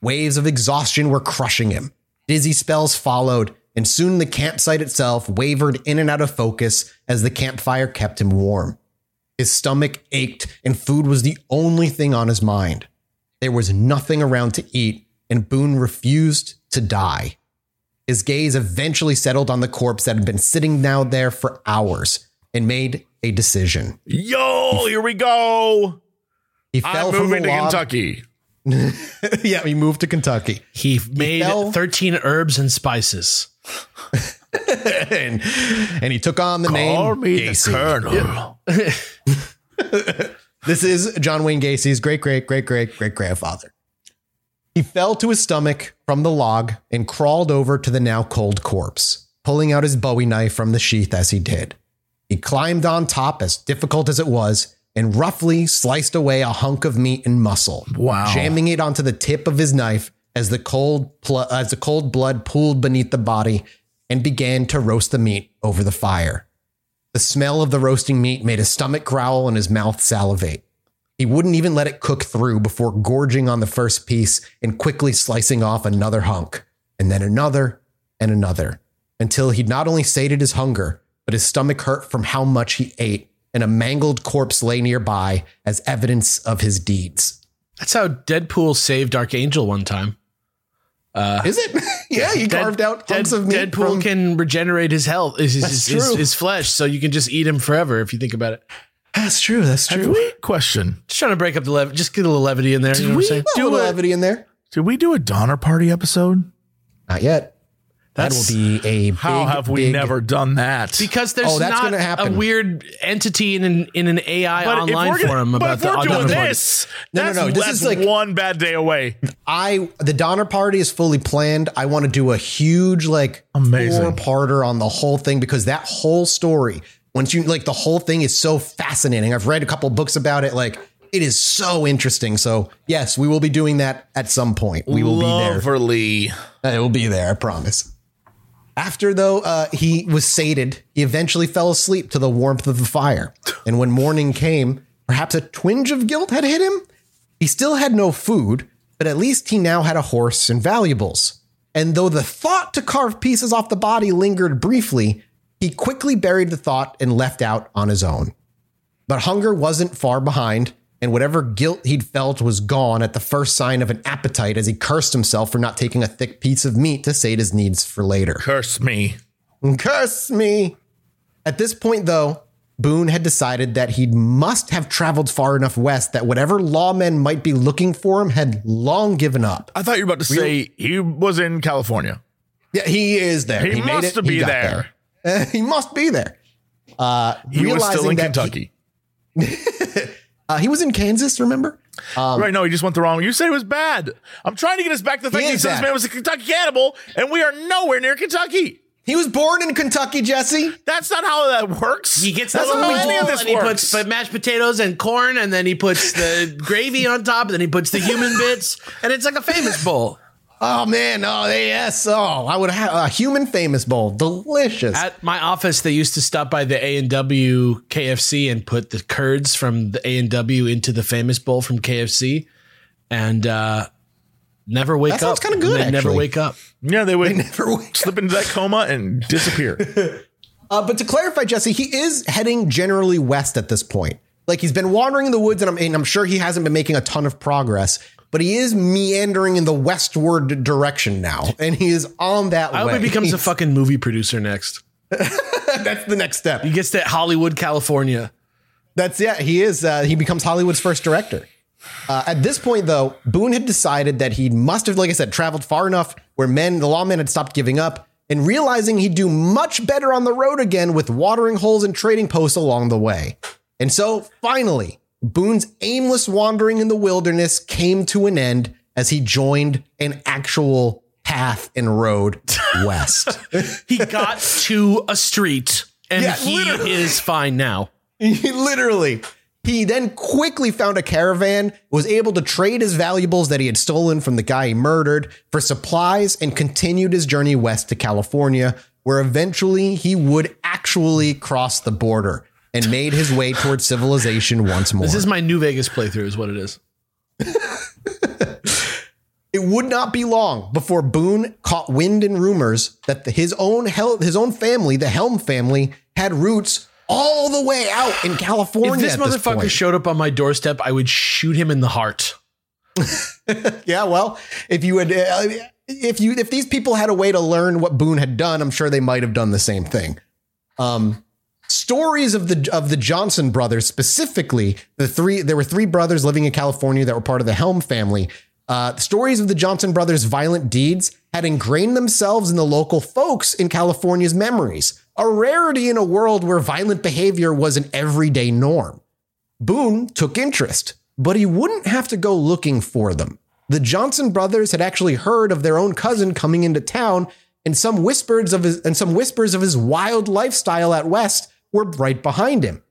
Waves of exhaustion were crushing him. Dizzy spells followed, and soon the campsite itself wavered in and out of focus as the campfire kept him warm. His stomach ached, and food was the only thing on his mind. There was nothing around to eat, and Boone refused to die. His gaze eventually settled on the corpse that had been sitting down there for hours and made a decision. Yo, here we go. He fell I'm moving to. Kentucky. yeah, he moved to Kentucky. He made fell- 13 herbs and spices. and, and he took on the Call name me Gacy. the Colonel. This is John Wayne Gacy's great great great great great grandfather. He fell to his stomach from the log and crawled over to the now cold corpse, pulling out his bowie knife from the sheath as he did. He climbed on top, as difficult as it was, and roughly sliced away a hunk of meat and muscle, Wow. jamming it onto the tip of his knife as the cold pl- as the cold blood pooled beneath the body and began to roast the meat over the fire. The smell of the roasting meat made his stomach growl and his mouth salivate. He wouldn't even let it cook through before gorging on the first piece and quickly slicing off another hunk, and then another and another, until he'd not only sated his hunger, but his stomach hurt from how much he ate, and a mangled corpse lay nearby as evidence of his deeds. That's how Deadpool saved Archangel one time. Uh, Is it? yeah, he Dead- carved out Dead- hunks of meat Deadpool from- can regenerate his health, his, his, That's his, his flesh, so you can just eat him forever if you think about it. That's true. That's true. we, question. Just trying to break up the levity, just get a little levity in there. You know what I'm we- saying? A little levity in there. Did we do a Donner Party episode? Not yet. That's- that will be a How big, have we big- never done that? Because there's Oh, not a weird entity in an in an AI But online forum about the we're doing this, No, no, that's, no, this is like- one bad day away. I the Donner Party is fully planned. I want to do a huge like Amazing. four-parter on the whole thing because that whole story, once you like the whole thing is so fascinating. I've read a couple books about it. Like it is so interesting. So yes, we will be doing that at some point. We will be there. It will be there. I promise. After though, uh, he was sated. He eventually fell asleep to the warmth of the fire. And when morning came, perhaps a twinge of guilt had hit him. He still had no food, but at least he now had a horse and valuables. And though the thought to carve pieces off the body lingered briefly, he quickly buried the thought and left out on his own. But hunger wasn't far behind, and whatever guilt he'd felt was gone at the first sign of an appetite as he cursed himself for not taking a thick piece of meat to sate his needs for later. Curse me. Curse me! At this point, though, Boone had decided that he must have traveled far enough west that whatever lawmen might be looking for him had long given up. I thought you were about to say he was in California. Yeah, he is there. He, made must it. be He there. there. he must be there. Uh, He was still in he- Kentucky. uh, he was in Kansas, remember? right, no, he just went the wrong. Way. You said it was bad. I'm trying to get us back to the fact He that he said this man was a Kentucky cannibal, and we are nowhere near Kentucky. He was born in Kentucky, Jesse. That's not how that works. He gets That's the little not how any bowl of this and he puts mashed potatoes and corn, and then he puts the gravy on top, and then he puts the human bits, and it's like a famous bowl. Oh man, oh they, yes, oh I would have a human famous bowl, delicious. At my office, they used to stop by the A and W KFC and put the curds from the A and W into the famous bowl from KFC, and uh, never wake That sounds up. kinda good, They never wake up. yeah, they would Never wake slip into that coma and disappear. Uh, but to clarify, Jesse, he is heading generally west at this point. Like he's been wandering in the woods, and I'm, and I'm sure he hasn't been making a ton of progress. But he is meandering in the westward direction now, and he is on that I hope way. he becomes a fucking movie producer next. That's the next step. He gets to Hollywood, California. That's yeah. He is. Uh, he becomes Hollywood's first director. Uh, at this point, though, Boone had decided that he must have, like I said, traveled far enough where men, the lawmen, had stopped giving up, and realizing he'd do much better on the road again with watering holes and trading posts along the way. And so, finally, Boone's aimless wandering in the wilderness came to an end as he joined an actual path and road west. He got to a street, and Yeah, he literally. is fine now. He literally. He then quickly found a caravan, was able to trade his valuables that he had stolen from the guy he murdered for supplies, and continued his journey west to California, where eventually he would actually cross the border and made his way towards civilization once more. This is my New Vegas playthrough, is what it is. It would not be long before Boone caught wind and rumors that the, his own hel- his own family, the Helm family, had roots all the way out in California. If this this motherfucker point. showed up on my doorstep, I would shoot him in the heart. yeah, well, if you had, uh, if you, if these people had a way to learn what Boone had done, I'm sure they might have done the same thing. Um, stories of the of the Johnson brothers, specifically the three, there were three brothers living in California that were part of the Helm family. Uh, stories of the Johnson brothers' violent deeds had ingrained themselves in the local folks in California's memories, a rarity in a world where violent behavior was an everyday norm. Boone took interest, but he wouldn't have to go looking for them. The Johnson brothers had actually heard of their own cousin coming into town, and some whispers of his and some whispers of his wild lifestyle at West were right behind him.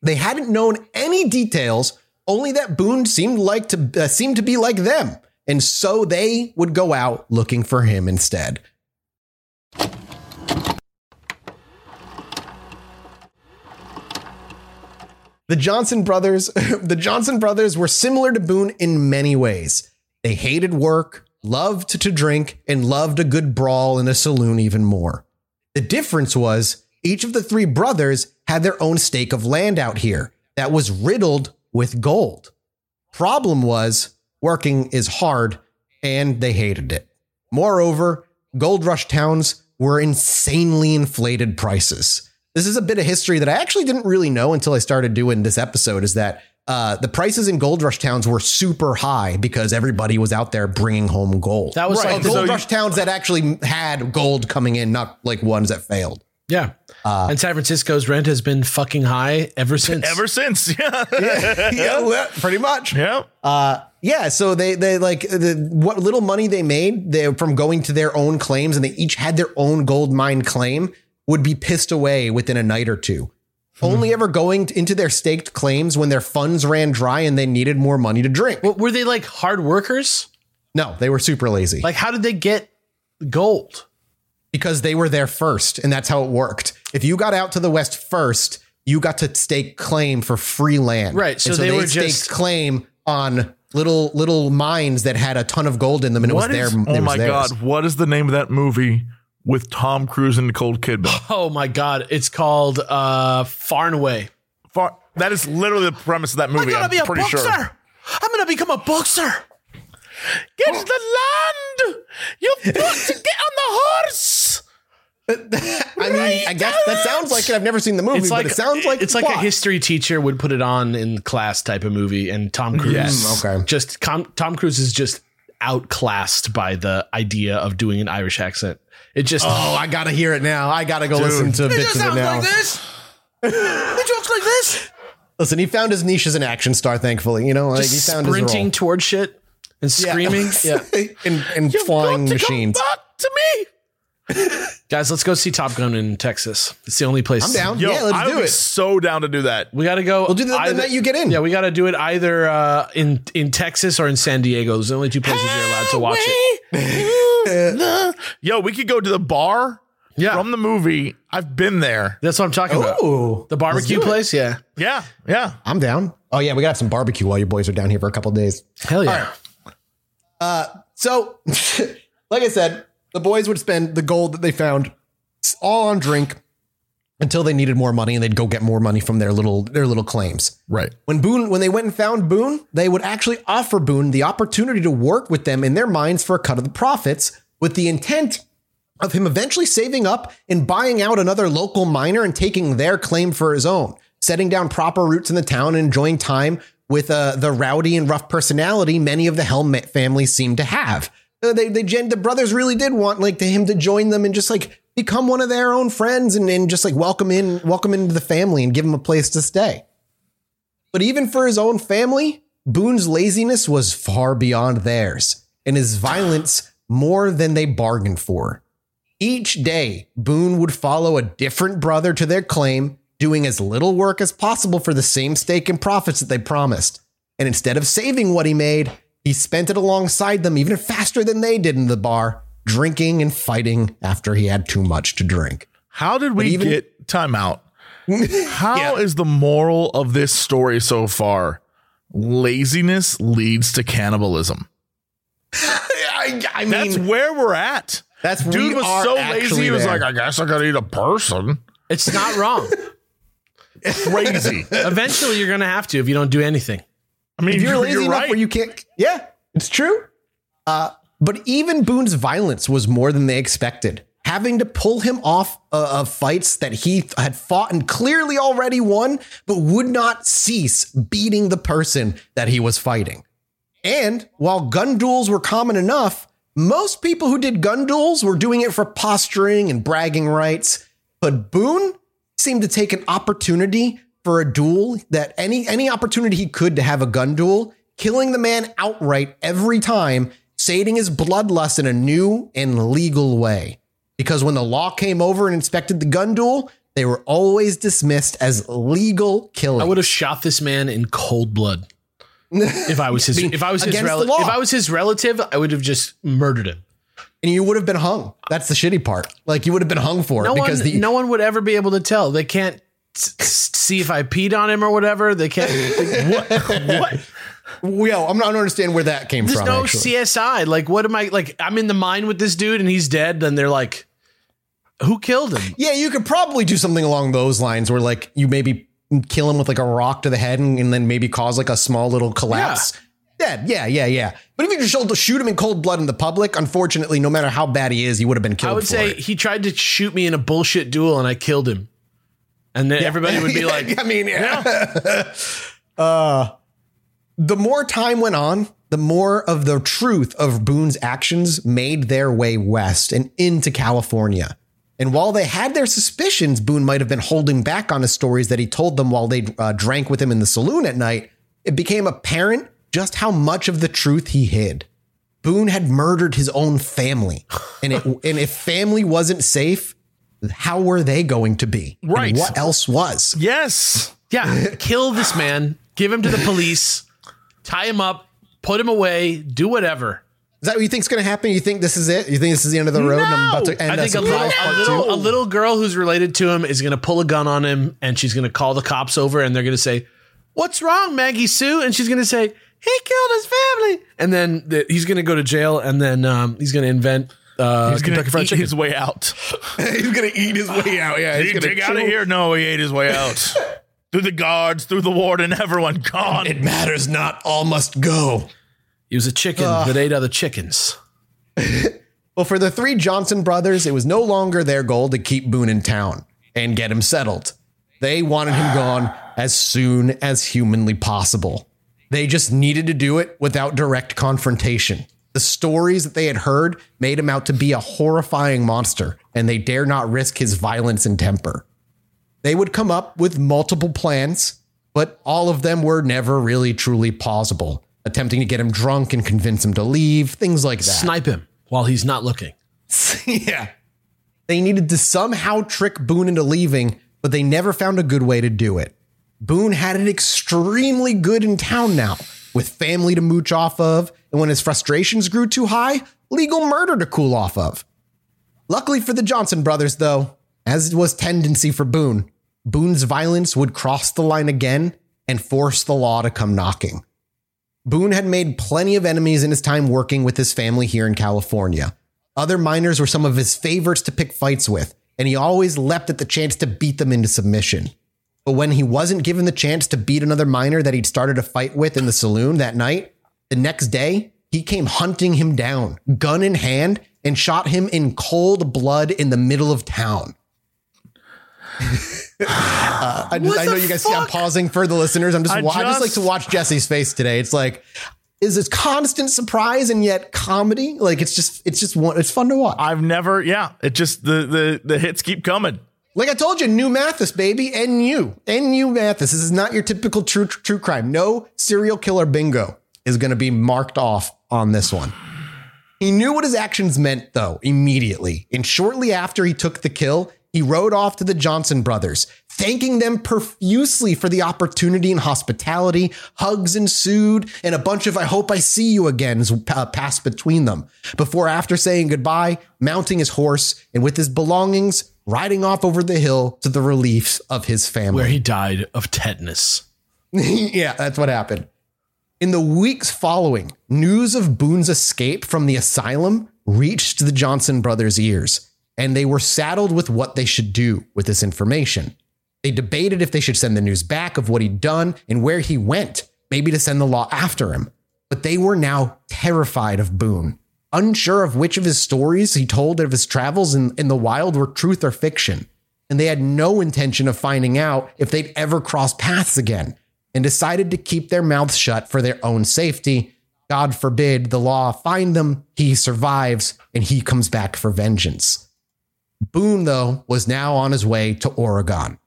They hadn't known any details, only that Boone seemed like to uh, seemed to be like them, and so they would go out looking for him instead. The Johnson brothers, the Johnson brothers were similar to Boone in many ways. They hated work, loved to drink, and loved a good brawl in a saloon even more. The difference was each of the three brothers had their own stake of land out here that was riddled with gold. Problem was, working is hard and they hated it. Moreover, gold rush towns were insanely inflated prices. This is a bit of history that I actually didn't really know until I started doing this episode is that uh, the prices in gold rush towns were super high because everybody was out there bringing home gold. That was Right. like gold so you- rush towns that actually had gold coming in, not like ones that failed. Yeah. Uh, and San Francisco's rent has been fucking high ever since. Ever since. Yeah. yeah, well, pretty much. yeah. Uh, yeah, so they they like the what little money they made they, from going to their own claims, and they each had their own gold mine claim, would be pissed away within a night or two. Only ever going into their staked claims when their funds ran dry and they needed more money to drink. Well, were they like hard workers? No, they were super lazy Like, how did they get gold? Because they were there first, and that's how it worked. If you got out to the west first, you got to stake claim for free land. Right, so And they were staked just- claim on little little mines that had a ton of gold in them, and it was is- their. oh it was my theirs. God. What is the name of that movie with Tom Cruise and Nicole Kidman? Oh my god, it's called uh Far and Away. Far, that is literally the premise of that movie. I'm gonna I'm be a pretty boxer. sure. I'm gonna become a boxer. Get to the land. You've got to get on the horse. I mean, I guess that sounds like it. I've never seen the movie, It's like but it sounds like it's the like a history teacher would put it on in class type of movie, and Tom Cruise. Yes. Mm, okay. Just com- Tom Cruise is just outclassed by the idea of doing an Irish accent. It just Oh, I gotta hear it now. I gotta go listen to bits of it now. this. it talks like this. Listen, he found his niche as an action star. Thankfully, you know, like he found sprinting his towards shit and screaming. yeah. role. and, and flying Got to come machines. back to me. Guys, let's go see Top Gun in Texas. It's the only place. I'm down. Yo, yeah, let's I do would be it. so down to do that. We got to go. We'll do that the either- night you get in. Yeah, we got to do it either uh, in in Texas or in San Diego. Those are the only two places you're allowed to watch it. Yo, we could go to the bar Yeah, from the movie. I've been there. that's what I'm talking about. Ooh, The barbecue let's do it. place. Yeah, Yeah, yeah. I'm down. Oh yeah, we got some barbecue while your boys are down here for a couple days. hell yeah. So, like I said, the boys would spend the gold that they found all on drink until they needed more money, and they'd go get more money from their little their little claims. Right. When Boone, when they went and found Boone, they would actually offer Boone the opportunity to work with them in their mines for a cut of the profits, with the intent of him eventually saving up and buying out another local miner and taking their claim for his own, setting down proper roots in the town and enjoying time with uh, the rowdy and rough personality many of the Helm families seem to have. Uh, they, they, the brothers really did want like to him to join them and just like become one of their own friends and, and just like welcome in, welcome into the family and give him a place to stay. But even for his own family, Boone's laziness was far beyond theirs, and his violence more than they bargained for. Each day, Boone would follow a different brother to their claim, doing as little work as possible for the same stake and profits that they promised. And instead of saving what he made, he spent it alongside them even faster than they did in the bar, drinking and fighting after he had too much to drink. How did we even- get time out? How is the moral of this story so far? Laziness leads to cannibalism. I, I mean, That's where we're at. That's- dude was so lazy. actually He was there. like, I guess I gotta eat a person. It's not wrong. Crazy. Eventually, you're gonna have to if you don't do anything. I mean, if you're you're, lazy you're enough right. where you can't, yeah, it's true. Uh, but even Boone's violence was more than they expected. Having to pull him off uh, of fights that he had fought and clearly already won, but would not cease beating the person that he was fighting. And while gun duels were common enough, most people who did gun duels were doing it for posturing and bragging rights. But Boone seemed to take an opportunity for a duel that any any opportunity he could to have a gun duel, killing the man outright every time, sating his bloodlust in a new and legal way. Because when the law came over and inspected the gun duel, they were always dismissed as legal killing. I would have shot this man in cold blood. If I was his, if I was his, rel- if I was his relative, I would have just murdered him. and you would have been hung. That's the shitty part. Like you would have been hung for No it because one, the no one would ever be able to tell. They can't see if I peed on him or whatever. They can't. what? Well, I'm not I don't understand where that came There's from. no actually. CSI. Like, what am I like? I'm in the mine with this dude and he's dead. Then they're like, who killed him? yeah, you could probably do something along those lines where like you maybe kill him with like a rock to the head and, and then maybe cause like a small little collapse. Yeah, yeah, yeah, yeah. But if you just shoot- shoot him in cold blood in the public, unfortunately, no matter how bad he is, he would have been killed. I would for say it. he tried to shoot me in a bullshit duel and I killed him. And then everybody would be like, I mean, yeah. uh, the more time went on, the more of the truth of Boone's actions made their way west and into California. And while they had their suspicions, Boone might have been holding back on his stories that he told them while they uh, drank with him in the saloon at night. It became apparent just how much of the truth he hid. Boone had murdered his own family, and it, and if family wasn't safe, how were they going to be? And Right. what else was? Yes. yeah, kill this man, give him to the police, tie him up, put him away, do whatever. Is that what you think's going to happen? You think this is it? You think this is the end of the road? and I'm about to end I think a little, a, little, a little girl who's related to him is going to pull a gun on him and she's going to call the cops over and they're going to say, What's wrong, Maggie Sue? And she's going to say, He killed his family. And then the, he's going to go to jail and then um, he's going to invent uh, He's gonna Kentucky Fried eat Chicken. his way out. he's going to eat his way out. Yeah, Did he's he going dig out of here? No, he ate his way out. through the guards, through the warden, everyone gone. It matters not. All must go. He was a chicken that ate other chickens. Well, for the three Johnson brothers, it was no longer their goal to keep Boone in town and get him settled. They wanted him gone as soon as humanly possible. They just needed to do it without direct confrontation. The stories that they had heard made him out to be a horrifying monster, and they dare not risk his violence and temper. They would come up with multiple plans, but all of them were never really truly plausible. Attempting to get him drunk and convince him to leave, things like that. Snipe him while he's not looking. yeah. They needed to somehow trick Boone into leaving, but they never found a good way to do it. Boone had it extremely good in town now, with family to mooch off of, and when his frustrations grew too high, legal murder to cool off of. Luckily for the Johnson brothers, though, as was tendency for Boone, Boone's violence would cross the line again and force the law to come knocking. Boone had made plenty of enemies in his time working with his family here in California. Other miners were some of his favorites to pick fights with, and he always leapt at the chance to beat them into submission. But when he wasn't given the chance to beat another miner that he'd started a fight with in the saloon that night, the next day, he came hunting him down, gun in hand, and shot him in cold blood in the middle of town. Uh, I, just, I know you guys see I'm pausing for the listeners. I'm just, I wa- I just like to watch Jesse's face today. It's like, is this constant surprise and yet comedy? Like it's just, it's just one, it's fun to watch. I've never, yeah. It just the the the hits keep coming. Like I told you, new Mathis, baby, NU, NU Mathis. This is not your typical true true crime. No serial killer bingo is going to be marked off on this one. He knew what his actions meant, though, immediately. And shortly after he took the kill, he rode off to the Johnson brothers, thanking them profusely for the opportunity and hospitality. Hugs ensued, and a bunch of I hope I see you again uh, passed between them. Before, after saying goodbye, mounting his horse and with his belongings, riding off over the hill to the relief of his family. Where he died of tetanus. yeah, that's what happened. In the weeks following, news of Boone's escape from the asylum reached the Johnson brothers' ears, and they were saddled with what they should do with this information. They debated if they should send the news back of what he'd done and where he went, maybe to send the law after him. But they were now terrified of Boone, unsure of which of his stories he told of his travels in, in the wild were truth or fiction. And they had no intention of finding out if they'd ever cross paths again and decided to keep their mouths shut for their own safety. God forbid the law find them, he survives, and he comes back for vengeance. Boone, though, was now on his way to Oregon.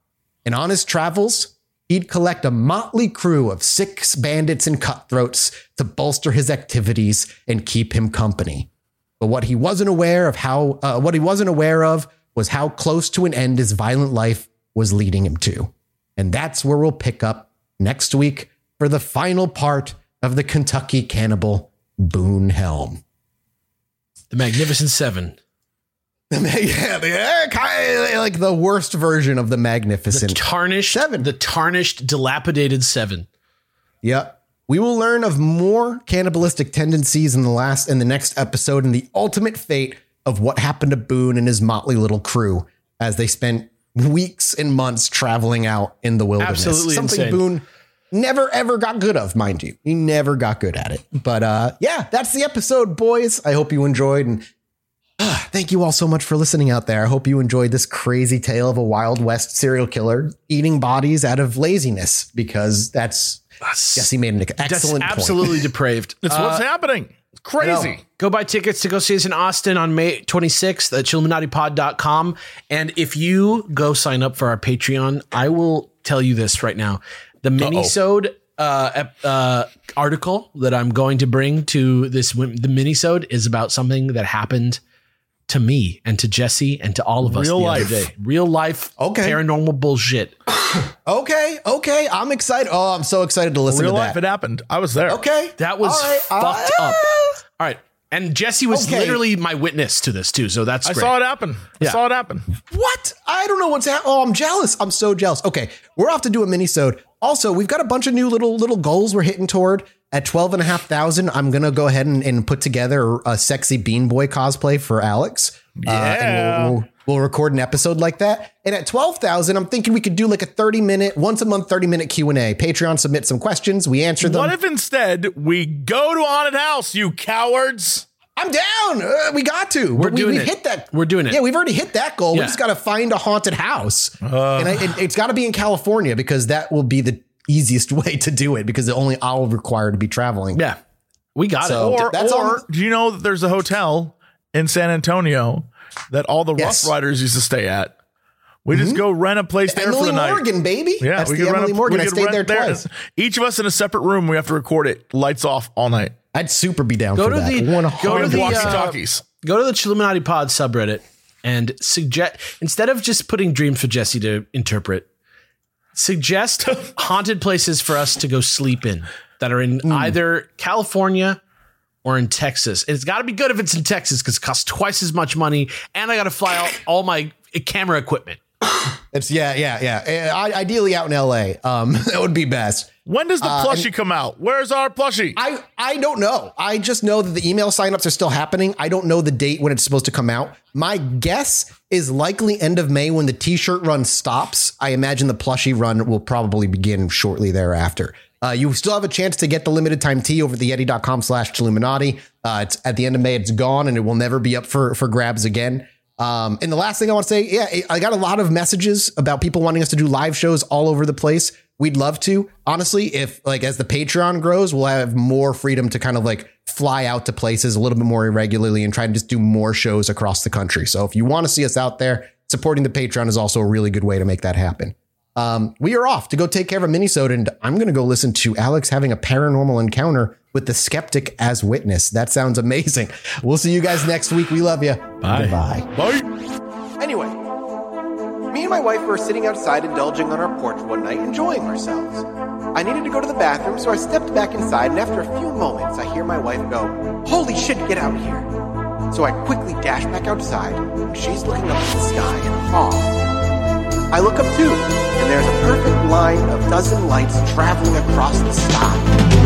And on his travels, he'd collect a motley crew of six bandits and cutthroats to bolster his activities and keep him company. But what he wasn't aware of how uh, what he wasn't aware of was how close to an end his violent life was leading him to. And that's where we'll pick up next week for the final part of the Kentucky Cannibal Boone Helm. The Magnificent Seven. Yeah, the, of like the worst version of the Magnificent The tarnished Seven. The tarnished, dilapidated seven. Yep. We will learn of more cannibalistic tendencies in the last in the next episode and the ultimate fate of what happened to Boone and his motley little crew as they spent weeks and months traveling out in the wilderness. Absolutely Something insane. Boone never ever got good of, mind you. He never got good at it. But uh yeah, that's the episode, boys. I hope you enjoyed and Thank you all so much for listening out there. I hope you enjoyed this crazy tale of a Wild West serial killer eating bodies out of laziness because that's Jesse made an That's excellent point. absolutely depraved. That's Uh, what's happening. It's crazy. Go buy tickets to go see us in Austin on May 26th at chilluminatipod.com. And if you go sign up for our Patreon, I will tell you this right now. The mini-sode uh, uh, article that I'm going to bring to this, the mini-sode is about something that happened to me and to Jesse and to all of us Real the life. other day. Real life Okay. paranormal bullshit. Okay, okay. I'm excited. Oh, I'm so excited to listen to that. Real to life, that. it happened. I was there. Okay. That was All right, fucked uh, up. All right. And Jesse was Okay. literally my witness to this too. So that's I great. saw it happen. I Yeah. saw it happen. What? I don't know what's happening. Oh, I'm jealous. I'm so jealous. Okay, we're off to do a mini-sode. Also, we've got a bunch of new little little goals we're hitting toward. At 12 and a half thousand, I'm going to go ahead and, and put together a sexy Bean Boy cosplay for Alex. Uh, Yeah. and we'll, we'll, we'll record an episode like that. And at 12,000, I'm thinking we could do like a 30 minute, once a month, 30 minute Q&A. Patreon submit some questions. We answer them. What if instead we go to haunted house, you cowards? I'm down. Uh, we got to. We're we, doing we, have it. hit that. We're doing it. Yeah, we've already hit that goal. Yeah. We just got to find a haunted house, Uh. and I, it, it's got to be in California because that will be the easiest way to do it because the only I'll require to be traveling. Yeah. We got So- it. Or, That's or all- do you know that there's a hotel in San Antonio that all the Yes. Rough Riders used to stay at? We just go rent a place there for the night. Morgan, baby. Yeah, that's we the could rent Emily a, Morgan. we I could stayed rent there twice. Each of us in a separate room. We have to record it. Lights off all night. I'd super be down Go for to that. the- go to the, Walkie uh. Go to the Chilluminati Pod subreddit and suggest instead of just putting dreams for Jesse to interpret, suggest haunted places for us to go sleep in that are in Hmm. either California or in Texas. And it's got to be good if it's in Texas because it costs twice as much money, and I got to fly out all my camera equipment. It's yeah, yeah, yeah. Uh, I- Ideally out in L.A. Um, that would be best. When does the plushie come out? Where's our plushie? I I don't know. I just know that the email signups are still happening. I don't know the date when it's supposed to come out. My guess is likely end of May when the t-shirt run stops. I imagine the plushie run will probably begin shortly thereafter. Uh, you still have a chance to get the limited time tea over at theyetee.com slash Illuminati. Uh, it's at the end of May, it's gone and it will never be up for, for grabs again. Um, and the last thing I want to say, yeah, I got a lot of messages about people wanting us to do live shows all over the place. We'd love to. Honestly, if like as the Patreon grows, we'll have more freedom to kind of like fly out to places a little bit more irregularly and try to just do more shows across the country. So if you want to see us out there, supporting the Patreon is also a really good way to make that happen. Um, we are off to go take care of a minisode, and I'm going to go listen to Alex having a paranormal encounter with the skeptic as witness. That sounds amazing. We'll see you guys next week. We love you. Bye. Bye. Bye. Anyway, me and my wife were sitting outside indulging on our porch one night, enjoying ourselves. I needed to go to the bathroom, so I stepped back inside, and after a few moments, I hear my wife go, Holy shit, get out here! So I quickly dash back outside, and she's looking up at the sky in awe. I look up too, and there's a perfect line of dozen lights traveling across the sky.